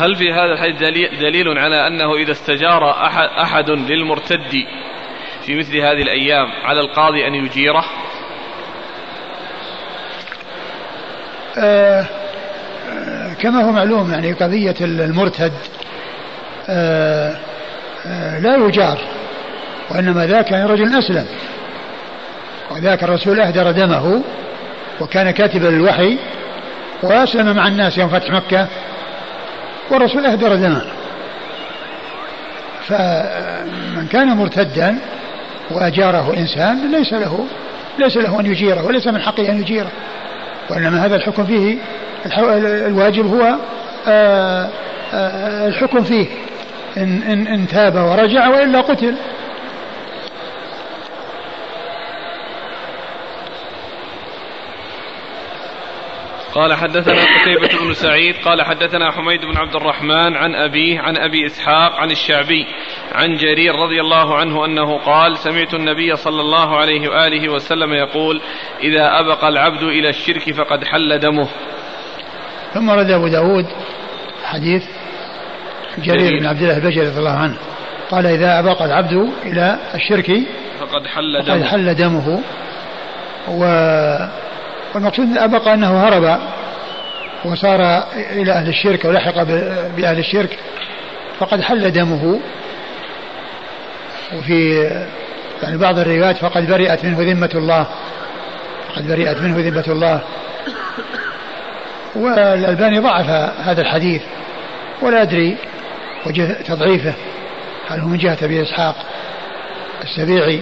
هل في هذا الحديث دليل على أنه إذا استجار أحد, أحد للمرتد في مثل هذه الأيام على القاضي أن يجيره؟ آه كما هو معلوم يعني قضية المرتد آه آه لا يجار وإنما ذاك كان رجل أسلم. وذاك الرسول أهدر دمه وكان كاتبا للوحي وأسلم مع الناس يوم فتح مكة. والرسول أهدر دمه فمن كان مرتدا وأجاره إنسان ليس له ليس له أن يجيره وليس من حقه أن يجيره. وإنما هذا الحكم فيه الواجب هو آه، آه، الحكم فيه. إن, إن, إن تاب ورجع وإلا قتل. قال حدثنا قتيبة بن سعيد قال حدثنا حميد بن عبد الرحمن عن أبيه عن أبي إسحاق عن الشعبي عن جرير رضي الله عنه أنه قال سمعت النبي صلى الله عليه وآله وسلم يقول إذا أبق العبد إلى الشرك فقد حل دمه. ثم ورد أبو داود حديث جرير بن عبد الله البجلي رضي الله عنه قال إذا أبق العبد إلى الشرك فقد حل دمه, فقد حل دمه. و والمقصود أبق أنه هرب وصار إلى أهل الشرك ولحق بأهل الشرك فقد حل دمه. وفي يعني بعض الروايات فقد برئت منه ذمة الله فقد برئت منه ذمة الله. والألباني ضعف هذا الحديث ولا أدري وجه تضعيفه هل هو من جهة أبي إسحاق السبيعي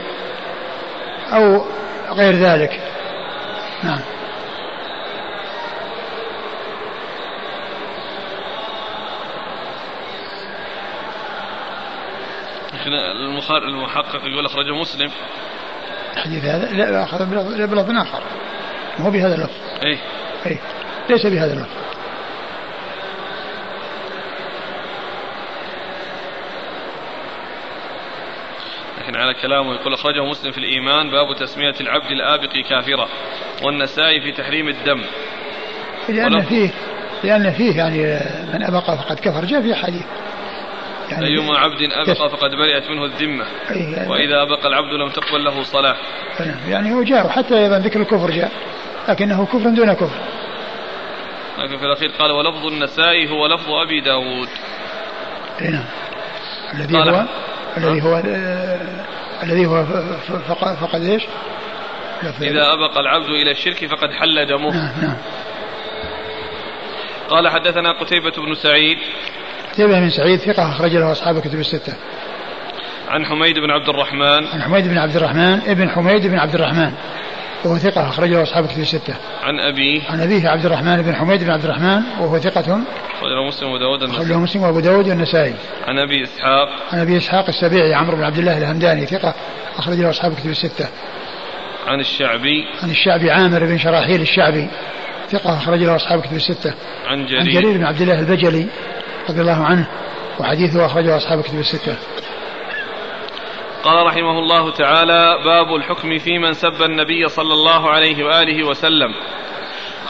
أو غير ذلك. نعم. المحقق يقول أخرجه مسلم. الحديث هذا لا أخذ بلفظ آخر. مو بهذا اللفظ. أي أي ليس بهذا اللفظ. لكن على كلامه يقول أخرجه مسلم في الإيمان باب تسمية العبد الآبق كافرا والنسائي في تحريم الدم. لأن فيه لأن فيه يعني من أبقى فقد كفر. جاء في حديث. يعني أيما عبد أبقى فقد برئت منه الذمة. يعني وإذا أبقى العبد لم تقبل له صلاة يعني هو جاء وحتى أيضا ذكر الكفر جاء لكنه كفر دون كفر. لكن في الأخير قال ولفظ النسائي هو لفظ أبي داود. نعم. الذي هو الذي هو الذي هو فقد, إيش؟ إذا أبق العبد إلى الشرك فقد حل دمه. نعم نعم. قال حدثنا قتيبة بن سعيد. قتيبة بن سعيد ثقة أخرج له أصحاب الكتب الستة. عن حميد بن عبد الرحمن عن حميد بن عبد الرحمن ابن حميد بن عبد الرحمن وهو ثقة أخرج له أصحاب الكتب الستة. عن أبيه عن أبيه عبد الرحمن بن حميد بن عبد الرحمن وهو ثقة أخرج له مسلم وأبو داود أخرج له مسلم وأبو داود والنسائي. عن أبي إسحاق عن أبي إسحاق السبيعي عمرو بن عبد الله الهمداني ثقة أخرج له أصحاب الكتب الستة. عن الشعبي عن الشعبي عامر بن شراحيل الشعبي ثقة أخرج له أصحاب الكتب الستة. عن جرير عن جرير بن عبد الله البجلي رضي الله عنه وحديثه أخرجه أصحاب كتب الستة. قال رحمه الله تعالى باب الحكم في من سب النبي صلى الله عليه وآله وسلم.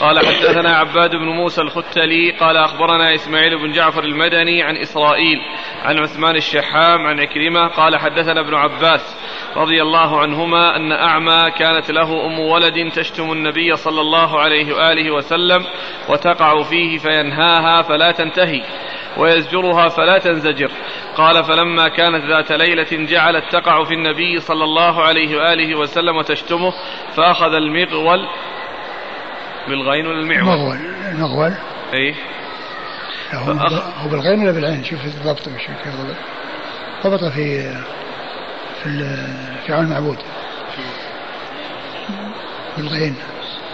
قال حدثنا عباد بن موسى الختلي قال أخبرنا إسماعيل بن جعفر المدني عن إسرائيل عن عثمان الشحام عن عكرمة قال حدثنا ابن عباس رضي الله عنهما أن أعمى كانت له أم ولد تشتم النبي صلى الله عليه وآله وسلم وتقع فيه فينهاها فلا تنتهي. ويزجرها فلا تنزجر. قال فلما كانت ذات ليلة جعلت تقع في النبي صلى الله عليه وآله وسلم وتشتمه فأخذ المغول بالغين ولا المعول؟ المغول المغول. اي هو بالغين ولا بالعين؟ شوف الضبط مش ضبط في في في عون المعبود. بالغين.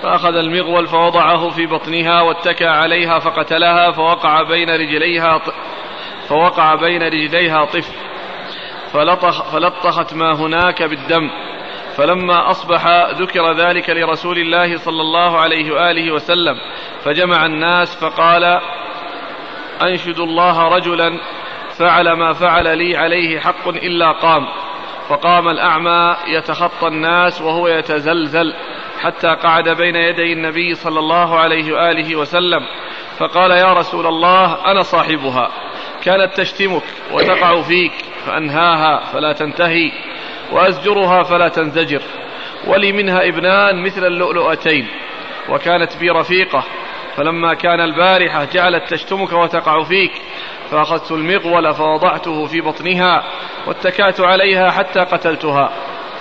فأخذ المغول فوضعه في بطنها واتكى عليها فقتلها فوقع بين رجليها فوقع بين رجليها طفل. فلطخ فلطخت ما هناك بالدم. فلما أصبح ذكر ذلك لرسول الله صلى الله عليه وآله وسلم فجمع الناس فقال أنشد الله رجلا فعل ما فعل لي عليه حق إلا قام. فقام الأعمى يتخطى الناس وهو يتزلزل. حتى قعد بين يدي النبي صلى الله عليه وآله وسلم فقال يا رسول الله أنا صاحبها. كانت تشتمك وتقع فيك فأنهاها فلا تنتهي وأزجرها فلا تنزجر ولي منها ابنان مثل اللؤلؤتين وكانت بي رفيقة فلما كان البارحة جعلت تشتمك وتقع فيك فأخذت المغول فوضعته في بطنها واتكأت عليها حتى قتلتها.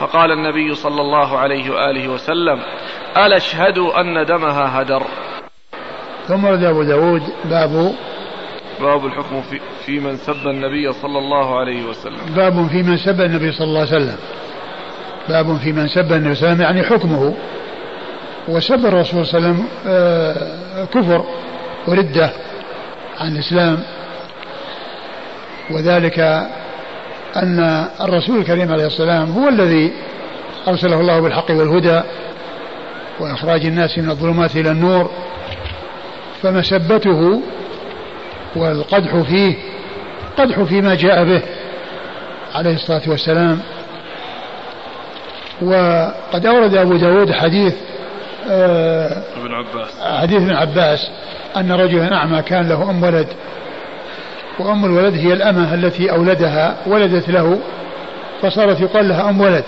فقال النبي صلى الله عليه وآله وسلم ألا اشهد أن دمها هدر. ثم ورد أبو داود باب باب الحكم في, في من سب النبي صلى الله عليه وسلم. باب في من سب النبي صلى الله عليه وسلم. باب في من سب النبي صلى الله عليه وسلم يعني حكمه. وسب الرسول صلى الله عليه وسلم آه، كفر وردة عن الإسلام. وذلك أن الرسول الكريم عليه السلام هو الذي أرسله الله بالحق والهدى وإخراج الناس من الظلمات إلى النور فمسبته والقدح فيه قدح فيما جاء به عليه الصلاة والسلام. وقد أورد أبو داود حديث آه ابن عباس. حديث ابن عباس أن رجلا أعمى كان له أم ولد. وأم الولد هي الأمة التي أولدها ولدت له فصارت يقال لها أم ولد.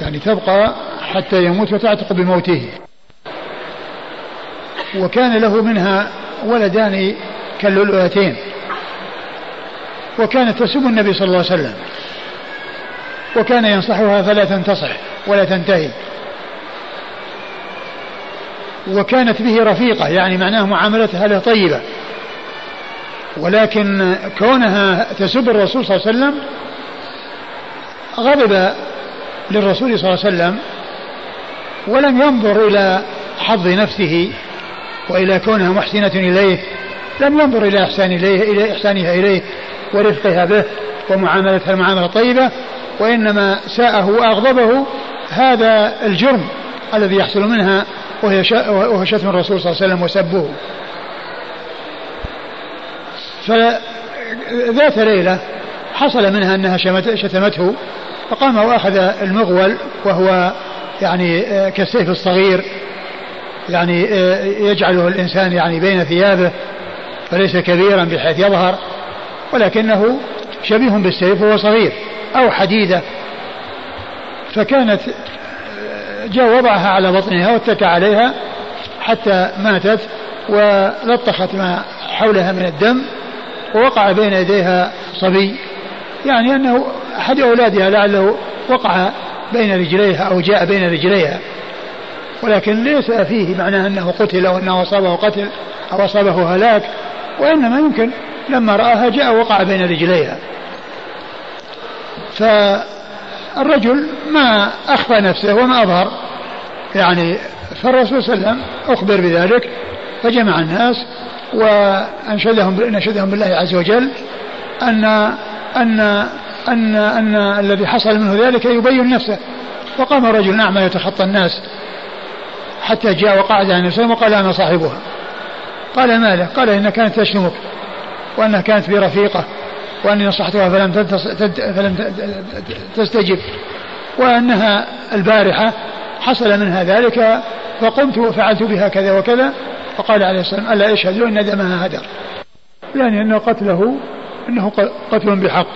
يعني تبقى حتى يموت وتعتق بموته. وكان له منها ولدان كاللؤلؤتين وكانت تسب النبي صلى الله عليه وسلم. وكان ينصحها فلا تنتصح ولا تنتهي. وكانت به رفيقة يعني معناه معاملتها له طيبة. ولكن كونها تسب الرسول صلى الله عليه وسلم غضب للرسول صلى الله عليه وسلم ولم ينظر إلى حظ نفسه وإلى كونها محسنة إليه لم ينظر إلى إحسان إليه إلى إحسانها إليه ورفقها به ومعاملتها المعاملة الطيبة وإنما ساءه وأغضبه هذا الجرم الذي يحصل منها وهي شتم الرسول صلى الله عليه وسلم وسبه. فذات ليلة حصل منها أنها شتمته فقام وأخذ المغول وهو يعني كالسيف الصغير يعني يجعله الإنسان يعني بين ثيابه فليس كبيرا بحيث يظهر ولكنه شبيه بالسيف وهو صغير أو حديدة. فكانت جاء وضعها على بطنها واتكى عليها حتى ماتت ولطخت ما حولها من الدم. ووقع بين يديها صبي. يعني أنه أحد أولادها لعله وقع بين رجليها أو جاء بين رجليها. ولكن ليس فيه معناه أنه قتل أو أنه أصابه قتل أو أصابه هلاك وإنما يمكن لما رآها جاء وقع بين رجليها. فالرجل ما أخفى نفسه وما أظهر. يعني فالرسول صلى الله عليه وسلم أخبر بذلك فجمع الناس وأنشدهم نشدهم بالله عز وجل أن أن أن أن الذي حصل منه ذلك يبين نفسه. فقام رجل أعمى يتخطى الناس حتى جاء وقعد عن نفسه وقال أنا صاحبها. قال ما له قال إنها كانت تشتمك وأنها كانت برفيقة وأني نصحتها فلم, فلم تستجب. وأنها البارحة حصل منها ذلك فقمت وفعلت بها كذا وكذا فقال عليه السلام ألا اشهدوا أن دمها هدر؟ يعني أن قتله أنه قتل بحق.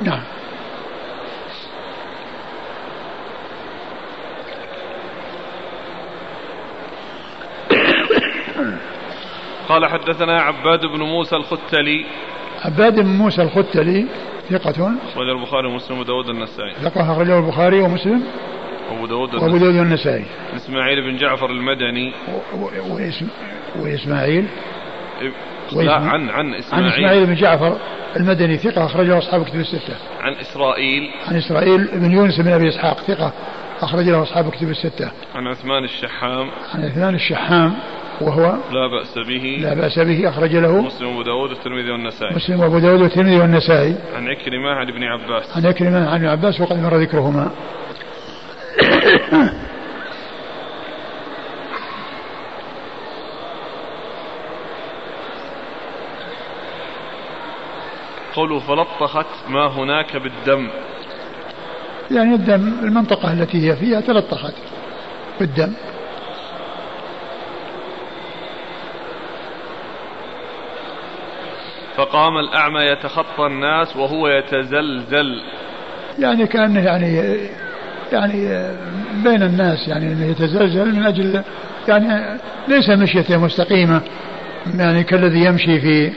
نعم. قال حدثنا عباد بن موسى الختلي. عباد بن موسى الختلي ثقة. أخرج البخاري ومسلم وداود النسائي. ثقة أخرجه البخاري ومسلم. وأبو داود وأبو داود النسائي. إسماعيل بن جعفر المدني. وإسماعيل. لا عن عن إسماعيل عن إسماعيل. بن جعفر المدني ثقة أخرجه أصحاب كتب الستة. عن إسرائيل. عن إسرائيل بن يونس بن أبي إسحاق ثقة أخرج له أصحاب كتب الستة. عن عثمان الشحام. عن عثمان الشحام وهو لا بأس به. لا بأس به أخرج له مسلم وأبو داود والترمذي والنسائي. مسلم وأبو داود والترمذي والنسائي. عن عكرمة عن ابن عباس. عن عكرمة عن ابن عباس وقد مر ذكرهما. قوله فلطخت ما هناك بالدم. يعني الدم المنطقة التي هي فيها تلطخت بالدم. فقام الأعمى يتخطى الناس وهو يتزلزل. يعني كأنه يعني يعني بين الناس يعني إنه يتزلزل من أجل يعني ليس مشيته مستقيمة يعني كالذي يمشي في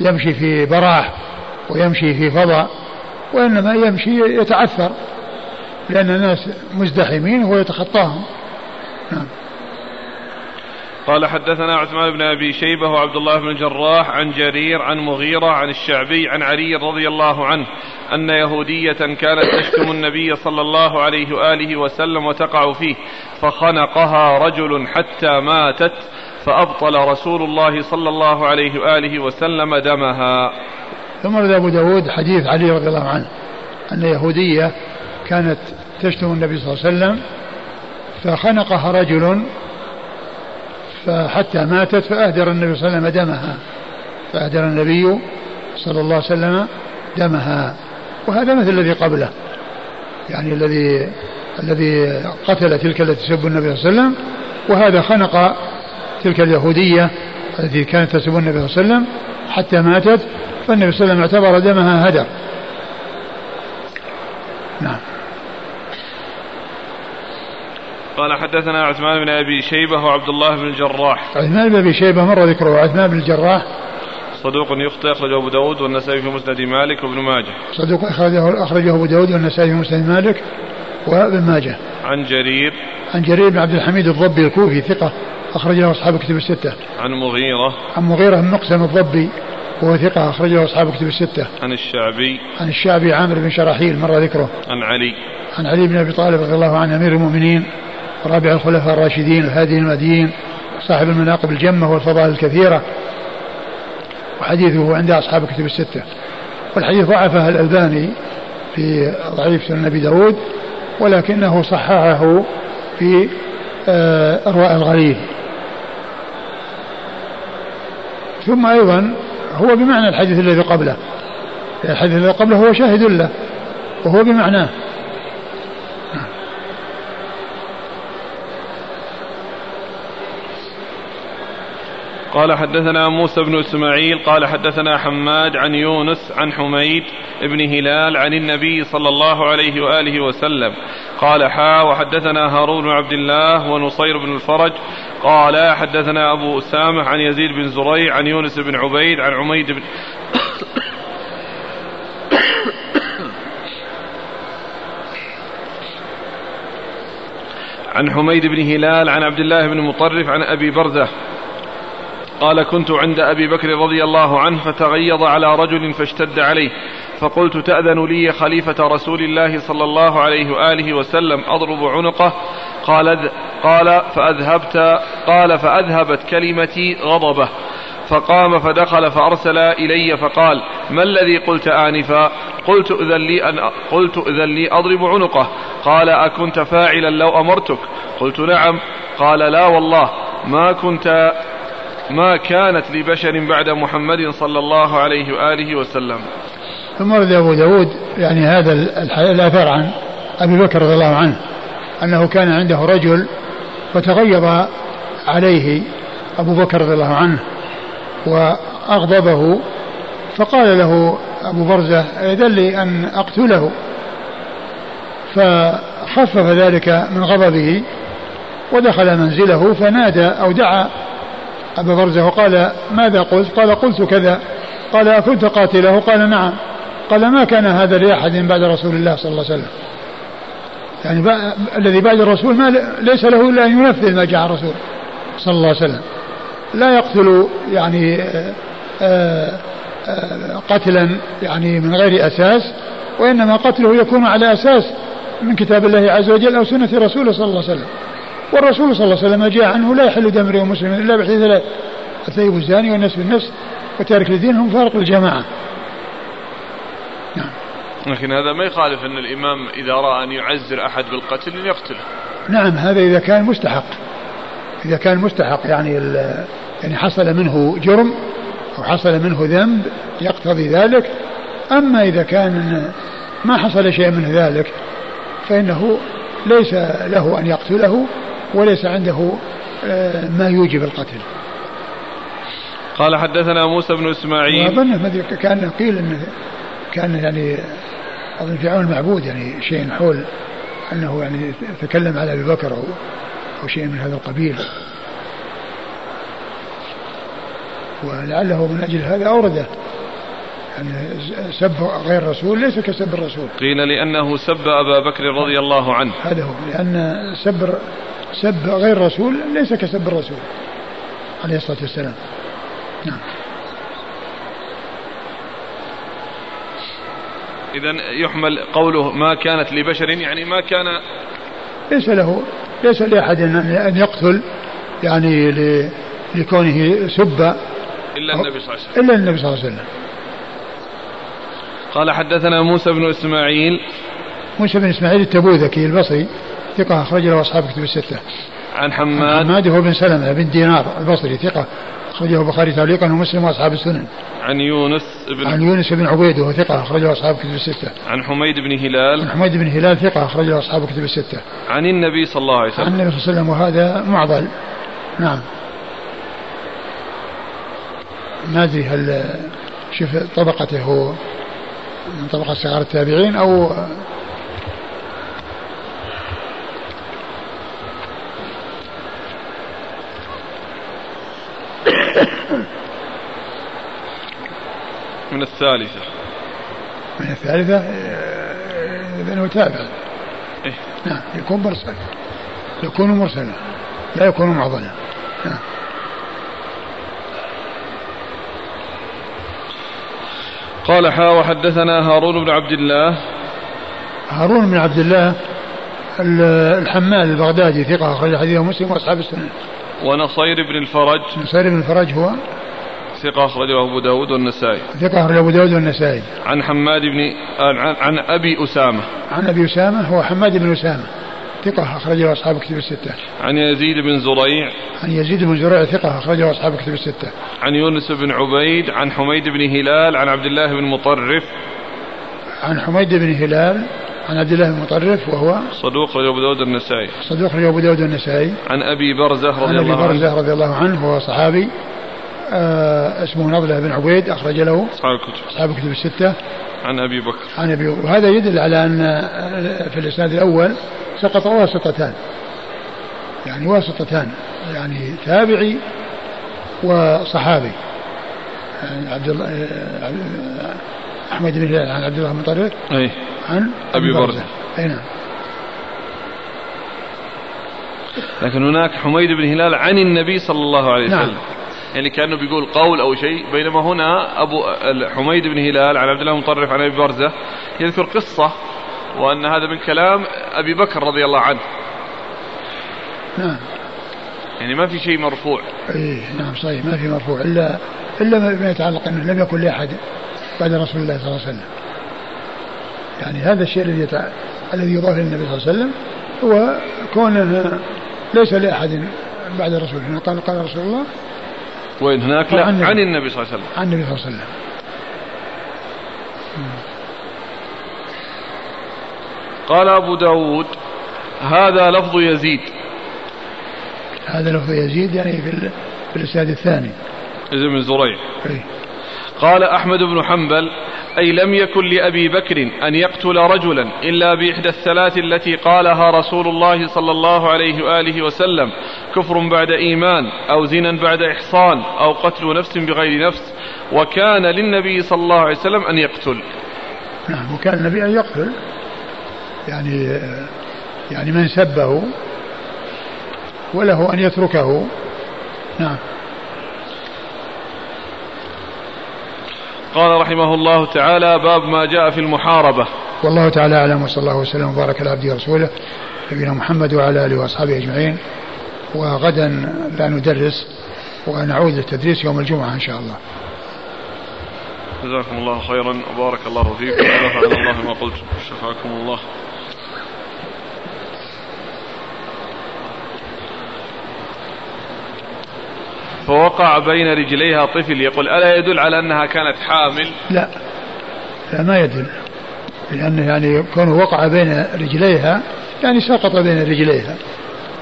يمشي في براح ويمشي في فضاء وإنما يمشي يتعثر لأن الناس مزدحمين وهو يتخطاهم نعم. قال حدثنا عثمان بن أبي شيبة وعبد الله بن الجراح عن جرير عن مغيرة عن الشعبي عن علي رضي الله عنه أن يهودية كانت تشتم النبي صلى الله عليه وآله وسلم وتقع فيه فخنقها رجل حتى ماتت فأبطل رسول الله صلى الله عليه وآله وسلم دمها. ثم ورد أبو داود حديث علي رضي الله عنه أن يهودية كانت تشتم النبي صلى الله عليه وسلم فخنقها رجل فحتى ماتت فأهدر النبي صلى الله عليه وسلم دمها. فأهدر النبي صلى الله عليه وسلم دمها. وهذا مثل الذي قبله. يعني الذي الذي قتل تلك التي تسب النبي صلى الله عليه وسلم وهذا خنق تلك اليهودية التي كانت تسب النبي صلى الله عليه وسلم حتى ماتت فالنبي صلى الله عليه وسلم اعتبر دمها هدر. نعم. قال حدثنا عثمان بن أبي شيبة وعبد الله بن الجراح. عثمان بن أبي شيبة مر ذكره عثمان بن الجراح. صدوق يخطئ أخرجه أبو داود والنسائي في مسند مالك وابن ماجه. صدوق أخرجه أخرجه أبو داود والنسائي في مسند مالك وابن ماجه. عن جرير. عن جرير بن عبد الحميد الضبي الكوفي ثقة اخرج له أصحاب كتب الستة. عن مغيرة. عن مغيرة بن مقسم الضبي وهو ثقة اخرج له أصحاب كتب الستة. عن الشعبي. عن الشعبي عامر بن شراحيل مر ذكره. عن علي. عن علي بن أبي طالب رضي الله عنه أمير المؤمنين. رابع الخلفاء الراشدين الهادي المهديين صاحب المناقب الجمة والفضائل الكثيرة. وحديثه عند أصحاب كتب الستة. والحديث ضعفه الألباني في ضعيف سنن أبي داود ولكنه صححه في آه، إرواء الغليل ثم أيضا هو بمعنى الحديث الذي قبله. الحديث الذي قبله هو شاهد له وهو بمعناه. قال حدثنا موسى بن إسماعيل قال حدثنا حماد عن يونس عن حميد بن هلال عن النبي صلى الله عليه وآله وسلم. قال حا وحدثنا هارون بن عبد الله ونصير بن الفرج. قال حدثنا أبو أسامة عن يزيد بن زريع عن يونس بن عبيد عن عميد بن عن حميد بن هلال عن عبد الله بن مطرف عن أبي برزة قال كنت عند أبي بكر رضي الله عنه فتغيظ على رجل فاشتد عليه فقلت تأذن لي خليفة رسول الله صلى الله عليه وآله وسلم أضرب عنقه. قال قال فأذهبت قال فأذهبت كلمتي غضبه فقام فدخل فأرسل إلي فقال ما الذي قلت آنفا؟ قلت إذا لي أن قلت إذا لي أضرب عنقه. قال أكنت فاعلا لو أمرتك؟ قلت نعم. قال لا والله ما كنت ما كانت لبشر بعد محمد صلى الله عليه وآله وسلم. ثم ورد أبو داود يعني هذا الأثر عن أبي بكر رضي الله عنه أنه كان عنده رجل فتغيظ عليه أبو بكر رضي الله عنه وأغضبه فقال له أبو برزة إذن لي أن أقتله؟ فخفف ذلك من غضبه ودخل منزله فنادى أو دعا أبا برزة وقال ماذا قلت؟ قال قلت كذا. قال أكنت قاتله؟ قال نعم. قال ما كان هذا لأحد بعد رسول الله صلى الله عليه وسلم. يعني الذي بعد الرسول ما ليس له إلا أن ينفذ ما جاء الرسول صلى الله عليه وسلم. لا يقتل يعني آآ آه، آآ آه، قتلا يعني من غير أساس وإنما قتله يكون على أساس من كتاب الله عز وجل أو سنة رسوله صلى الله عليه وسلم. والرسول صلى الله عليه وسلم جاء عنه لا يحل دم امرئ مسلم إلا بحديث ثلاث الثيب الزاني والنفس بالنفس وتارك للدين هم فارق الجماعة. نعم. لكن هذا ما يخالف أن الإمام إذا رأى أن يعزر أحد بالقتل أن يقتله. نعم هذا إذا كان مستحق. إذا كان مستحق يعني يعني حصل منه جرم أو حصل منه ذنب يقتضي ذلك. أما إذا كان ما حصل شيء من ذلك فإنه ليس له أن يقتله وليس عنده آه، ما يوجب القتل. قال حدثنا موسى بن إسماعيل. اظن كان قيل إنه كان يعني أظن في عون المعبود يعني شيء حول أنه يعني تكلم على أبي بكر أو أو شيء من هذا القبيل. ولعله من أجل هذا أورده. يعني سب غير الرسول ليس كسب الرسول. قيل لأنه سب أبا بكر رضي الله عنه. هذا هو لأن سب سب غير الرسول ليس كسب الرسول عليه الصلاة والسلام. نعم. إذا يحمل قوله ما كانت لبشر يعني ما كان ليس له ليس لأحد أن يقتل يعني لكونه سب. إلا النبي صلى الله عليه وسلم. إلا النبي صلى الله عليه وسلم. قال حدثنا موسى بن إسماعيل. موسى بن إسماعيل التبوذكي البصري. ثقة أخرج له أصحاب كتب الستة. عن حماد حماد هو بن سلمة بن دينار البصري ثقة أخرجه البخاري تعليقا ومسلم وأصحاب السنن. عن يونس بن عن يونس بن عبيد وهو ثقة أخرجه أصحاب كتب الستة. عن حميد بن هلال عن حميد بن هلال ثقة أخرجه أصحاب كتب الستة. عن النبي صلى الله عليه وسلم. عن النبي صلى الله عليه وسلم وهذا معضل. نعم. ما أدري هل شوف طبقته من طبقة صغار التابعين أو من الثالثة. من الثالثة إذا هو تابع. إيه؟ نعم يكون مرسل. يكون مرسلا لا يكون معضلا. نعم. قال حا وحدثنا هارون بن عبد الله. هارون بن عبد الله الحمال البغدادي ثقة أخرج حديثه مسلم وأصحاب السنة. ونصير بن الفرج. نصير بن الفرج هو. ثقة أخرجه أبو داود والنسائي ثقة أخرجه أبو داود والنسائي عن حماد بن عن, عن أبي أسامة عن أبي أسامة هو حماد بن أسامة ثقة أخرجه أصحاب كتب الستة. عن يزيد بن زريع. عن يزيد بن زريع ثقة أخرجه أصحاب كتب الستة. عن يونس بن عبيد عن حميد بن هلال عن عبد الله بن مطرف. عن حميد بن هلال عن عبد الله بن مطرف وهو صدوق أخرجه أبو داود النسائي. صدوق أخرجه أبو داود النسائي. عن أبي برزة رضي الله عنه. عن أبي برزة رضي الله عنه وهو صحابي آه اسمه نضلة بن عبيد أخرج له أصحاب الكتب أصحاب الكتب الستة. عن أبي بكر. عن أبي وهذا يدل على أن في الإسناد الأول سقط واسطتان. يعني واسطتان يعني تابعي وصحابي. يعني عبد الله أحمد بن هلال عن عبد الله بن طريق أي. عن أبي برزة. أي نعم. لكن هناك حميد بن هلال عن النبي صلى الله عليه نعم. وسلم. نعم. يعني كأنه بيقول قول أو شيء. بينما هنا أبو حميد بن هلال عن عبد الله المطرف عن أبي برزة يذكر قصة وأن هذا من كلام أبي بكر رضي الله عنه. نعم. يعني ما في شيء مرفوع. اي نعم صحيح ما في مرفوع. الا إلا ما يتعلق أنه لم يكن لأحد بعد رسول الله صلى الله عليه وسلم. يعني هذا الشيء الذي يتع... الذي يضاف للنبي صلى الله عليه وسلم هو كونه ليس لأحد بعد رسول الله. قال قال رسول الله وين هناك؟ لا عن النبي. صلى الله عليه وسلم. عن النبي صلى الله عليه وسلم. قال أبو داود هذا لفظ يزيد. هذا لفظ يزيد يعني في, في الإسناد الثاني. يزيد بن زريع. إيه. قال أحمد بن حنبل أي لم يكن لأبي بكر أن يقتل رجلا إلا بإحدى الثلاث التي قالها رسول الله صلى الله عليه وآله وسلم كفر بعد إيمان أو زنا بعد إحصان أو قتل نفس بغير نفس وكان للنبي صلى الله عليه وسلم أن يقتل. نعم وكان النبي أن يقتل. يعني يعني من سبه وله أن يتركه. نعم. قال رحمه الله تعالى باب ما جاء في المحاربة. والله تعالى أعلم وصلى الله وسلم وبارك على عبده ورسوله نبينا محمد وعلى آله وأصحابه أجمعين. وغدا لا ندرس ونعود للتدريس يوم الجمعة إن شاء الله. جزاكم الله خيرا وبارك الله فيكم. ونفعنا الله ما قلت. شفاكم الله. فوقع بين رجليها طفل يقول ألا يدل على أنها كانت حامل؟ لا. لا ما يدل. لأنه يعني كونه وقع بين رجليها يعني سقط بين رجليها.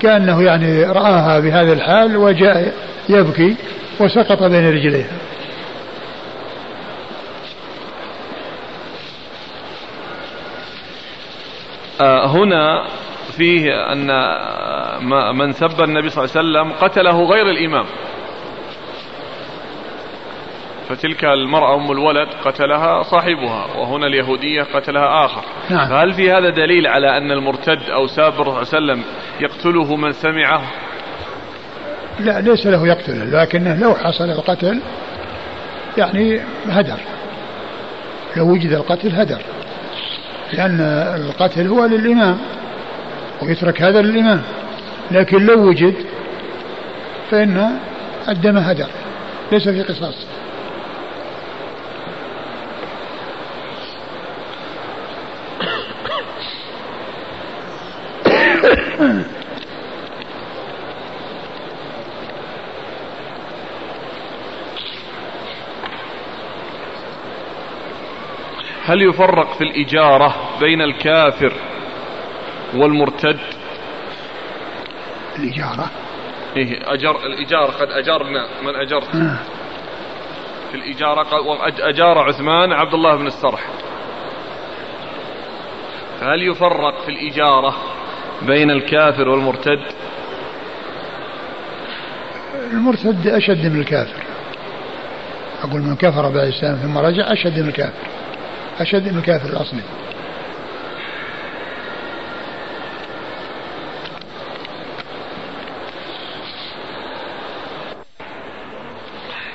كأنه يعني رآها بهذا الحال وجاء يبكي وسقط بين رجليها. آه، هنا فيه أن من سب النبي صلى الله عليه وسلم قتله غير الإمام. فتلك المرأة أم الولد قتلها صاحبها وهنا اليهودية قتلها آخر. نعم. فهل في هذا دليل على أن المرتد أو ساب الرسول صلى الله عليه وسلم يقتله من سمعه؟ لا ليس له يقتله لكنه لو حصل القتل يعني هدر. لو وجد القتل هدر. لأن القتل هو للإمام ويترك هذا للإمام. لكن لو وجد فإن الدم هدر. ليس في قصاص. هل يفرق في الإجارة بين الكافر والمرتد؟ الإجارة. إيه أجر الإجارة قد أجرنا من أجرت آه. في الإجارة أجار عثمان عبد الله بن السرح. فهل يفرق في الإجارة بين الكافر والمرتد؟ المرتد أشد من الكافر. أقول من كفر بعد الإسلام ثم رجع أشد من الكافر. أشد من الكافر الأصلي.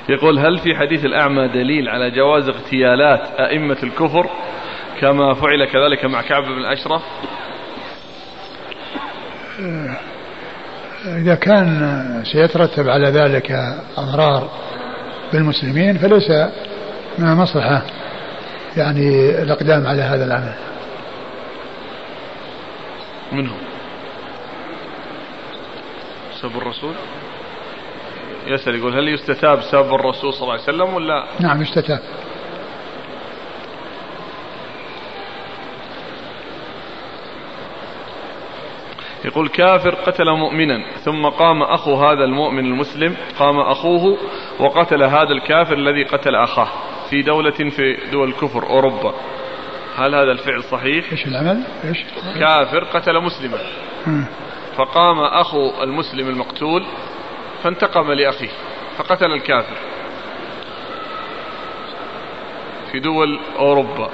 يقول هل في حديث الأعمى دليل على جواز اغتيالات أئمة الكفر كما فعل كذلك مع كعب بن الأشرف إذا كان سيترتب على ذلك أضرار بالمسلمين فليس من المصلحة يعني الإقدام على هذا العمل. منهم. سب الرسول؟ يسأل يقول هل يستتاب سب الرسول صلى الله عليه وسلم ولا؟ نعم يستتاب. يقول كافر قتل مؤمنا ثم قام أخو هذا المؤمن المسلم قام أخوه وقتل هذا الكافر الذي قتل أخاه في دولة في دول الكفر أوروبا هل هذا الفعل صحيح؟ إيش العمل؟ إيش؟ كافر قتل مسلما فقام أخو المسلم المقتول فانتقم لأخيه فقتل الكافر في دول أوروبا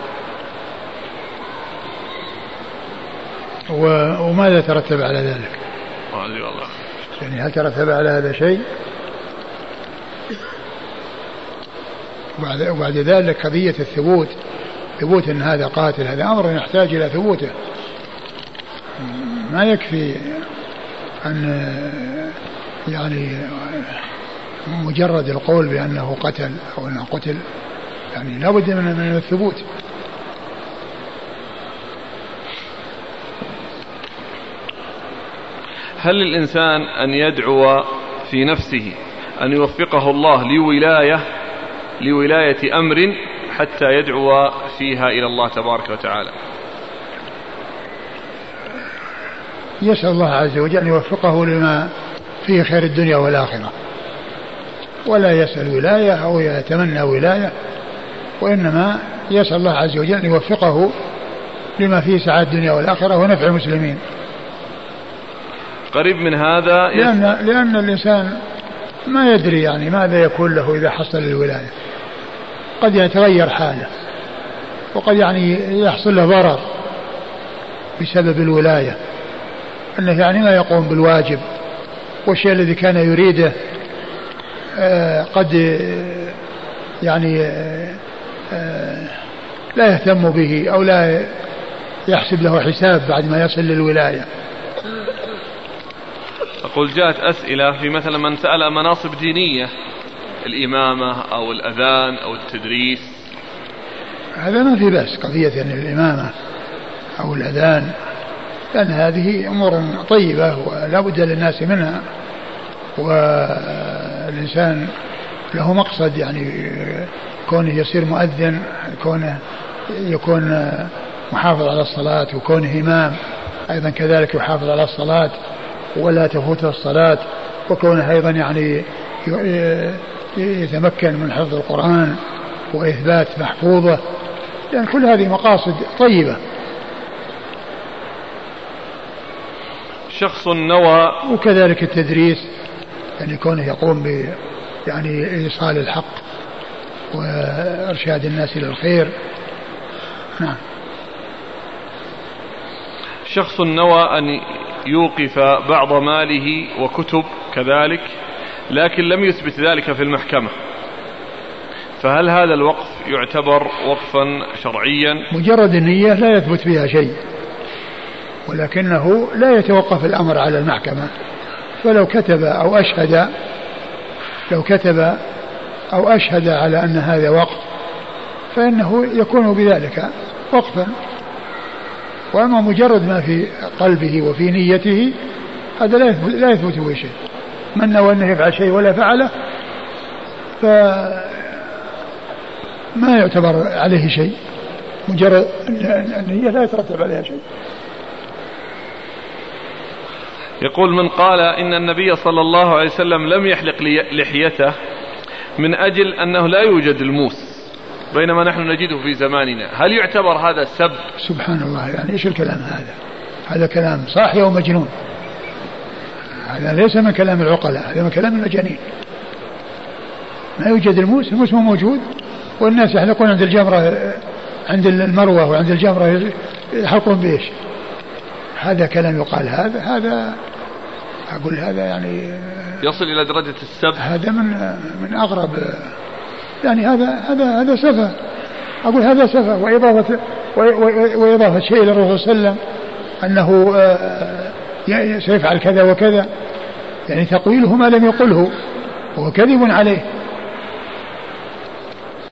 وماذا ترتب على ذلك؟ ما أدري والله يعني هل ترتب على هذا شيء؟ وبعد, وبعد ذلك قضية الثبوت ثبوت أن هذا قاتل هذا أمر يحتاج إلى ثبوته ما يكفي أن يعني مجرد القول بأنه قتل أو أنه قتل يعني لابد من من الثبوت هل للإنسان أن يدعو في نفسه أن يوفقه الله لولاية لولاية أمر حتى يدعو فيها إلى الله تبارك وتعالى؟ يسأل الله عز وجل أن يوفقه لما فيه خير الدنيا والآخرة. ولا يسأل ولاية أو يتمنى ولاية وإنما يسأل الله عز وجل أن يوفقه لما فيه سعادة الدنيا والآخرة ونفع المسلمين. قريب من هذا لأن, لأن الإنسان ما يدري يعني ماذا يكون له إذا حصل الولاية قد يتغير حاله وقد يعني يحصل له ضرر بسبب الولاية. أنه يعني ما يقوم بالواجب والشيء الذي كان يريده آه، قد يعني آه، لا يهتم به أو لا يحسب له حساب بعد ما يصل للولاية. أقول جاءت أسئلة في مثلا من سأل مناصب دينية الإمامة أو الأذان أو التدريس. هذا ما في بأس قضية يعني الإمامة أو الأذان لأن هذه أمور طيبة ولا بد للناس منها والإنسان له مقصد يعني كونه يصير مؤذن كونه يكون محافظ على الصلاة وكونه إمام أيضا كذلك يحافظ على الصلاة. ولا تفوته الصلاة وكونه أيضا يعني يتمكن من حفظ القرآن وإثبات محفوظه يعني كل هذه مقاصد طيبة. شخص نوى وكذلك التدريس يعني كونه يقوم ب يعني إيصال الحق وإرشاد الناس إلى الخير. نعم. شخص نوى أن يوقف بعض ماله وكتب كذلك لكن لم يثبت ذلك في المحكمة. فهل هذا الوقف يعتبر وقفا شرعيا؟ مجرد النية لا يثبت فيها شيء ولكنه لا يتوقف الأمر على المحكمة. فلو كتب أو أشهد لو كتب أو أشهد على أن هذا وقف فإنه يكون بذلك وقفا. وأما مجرد ما في قلبه وفي نيته هذا لا يثبت, لا يثبت به شيء. من نوى أنه يفعل شيء ولا فعله ف ما يعتبر عليه شيء. مجرد النية لا يترتب عليها شيء. يقول من قال إن النبي صلى الله عليه وسلم لم يحلق لحيته من أجل أنه لا يوجد الموس. بينما نحن نجده في زماننا. هل يعتبر هذا سب؟ سبحان الله يعني إيش الكلام هذا؟ هذا كلام صاحي ومجنون هذا ليس من كلام العقلاء هذا من كلام المجانين. ما يوجد الموس الموس مو موجود والناس يحلقون عند الجمرة عند المروة وعند الجمرة يحلقون بإيش؟ هذا كلام يقال هذا هذا أقول هذا يعني يصل إلى درجة السب؟ هذا من من أغرب يعني هذا هذا هذا سفه. أقول هذا سفه وإضافة وإضافة شيء إلى الرسول صلى الله عليه وسلم أنه آه، سيفعل كذا وكذا. يعني تقويله ما لم يقله وهو كذب عليه.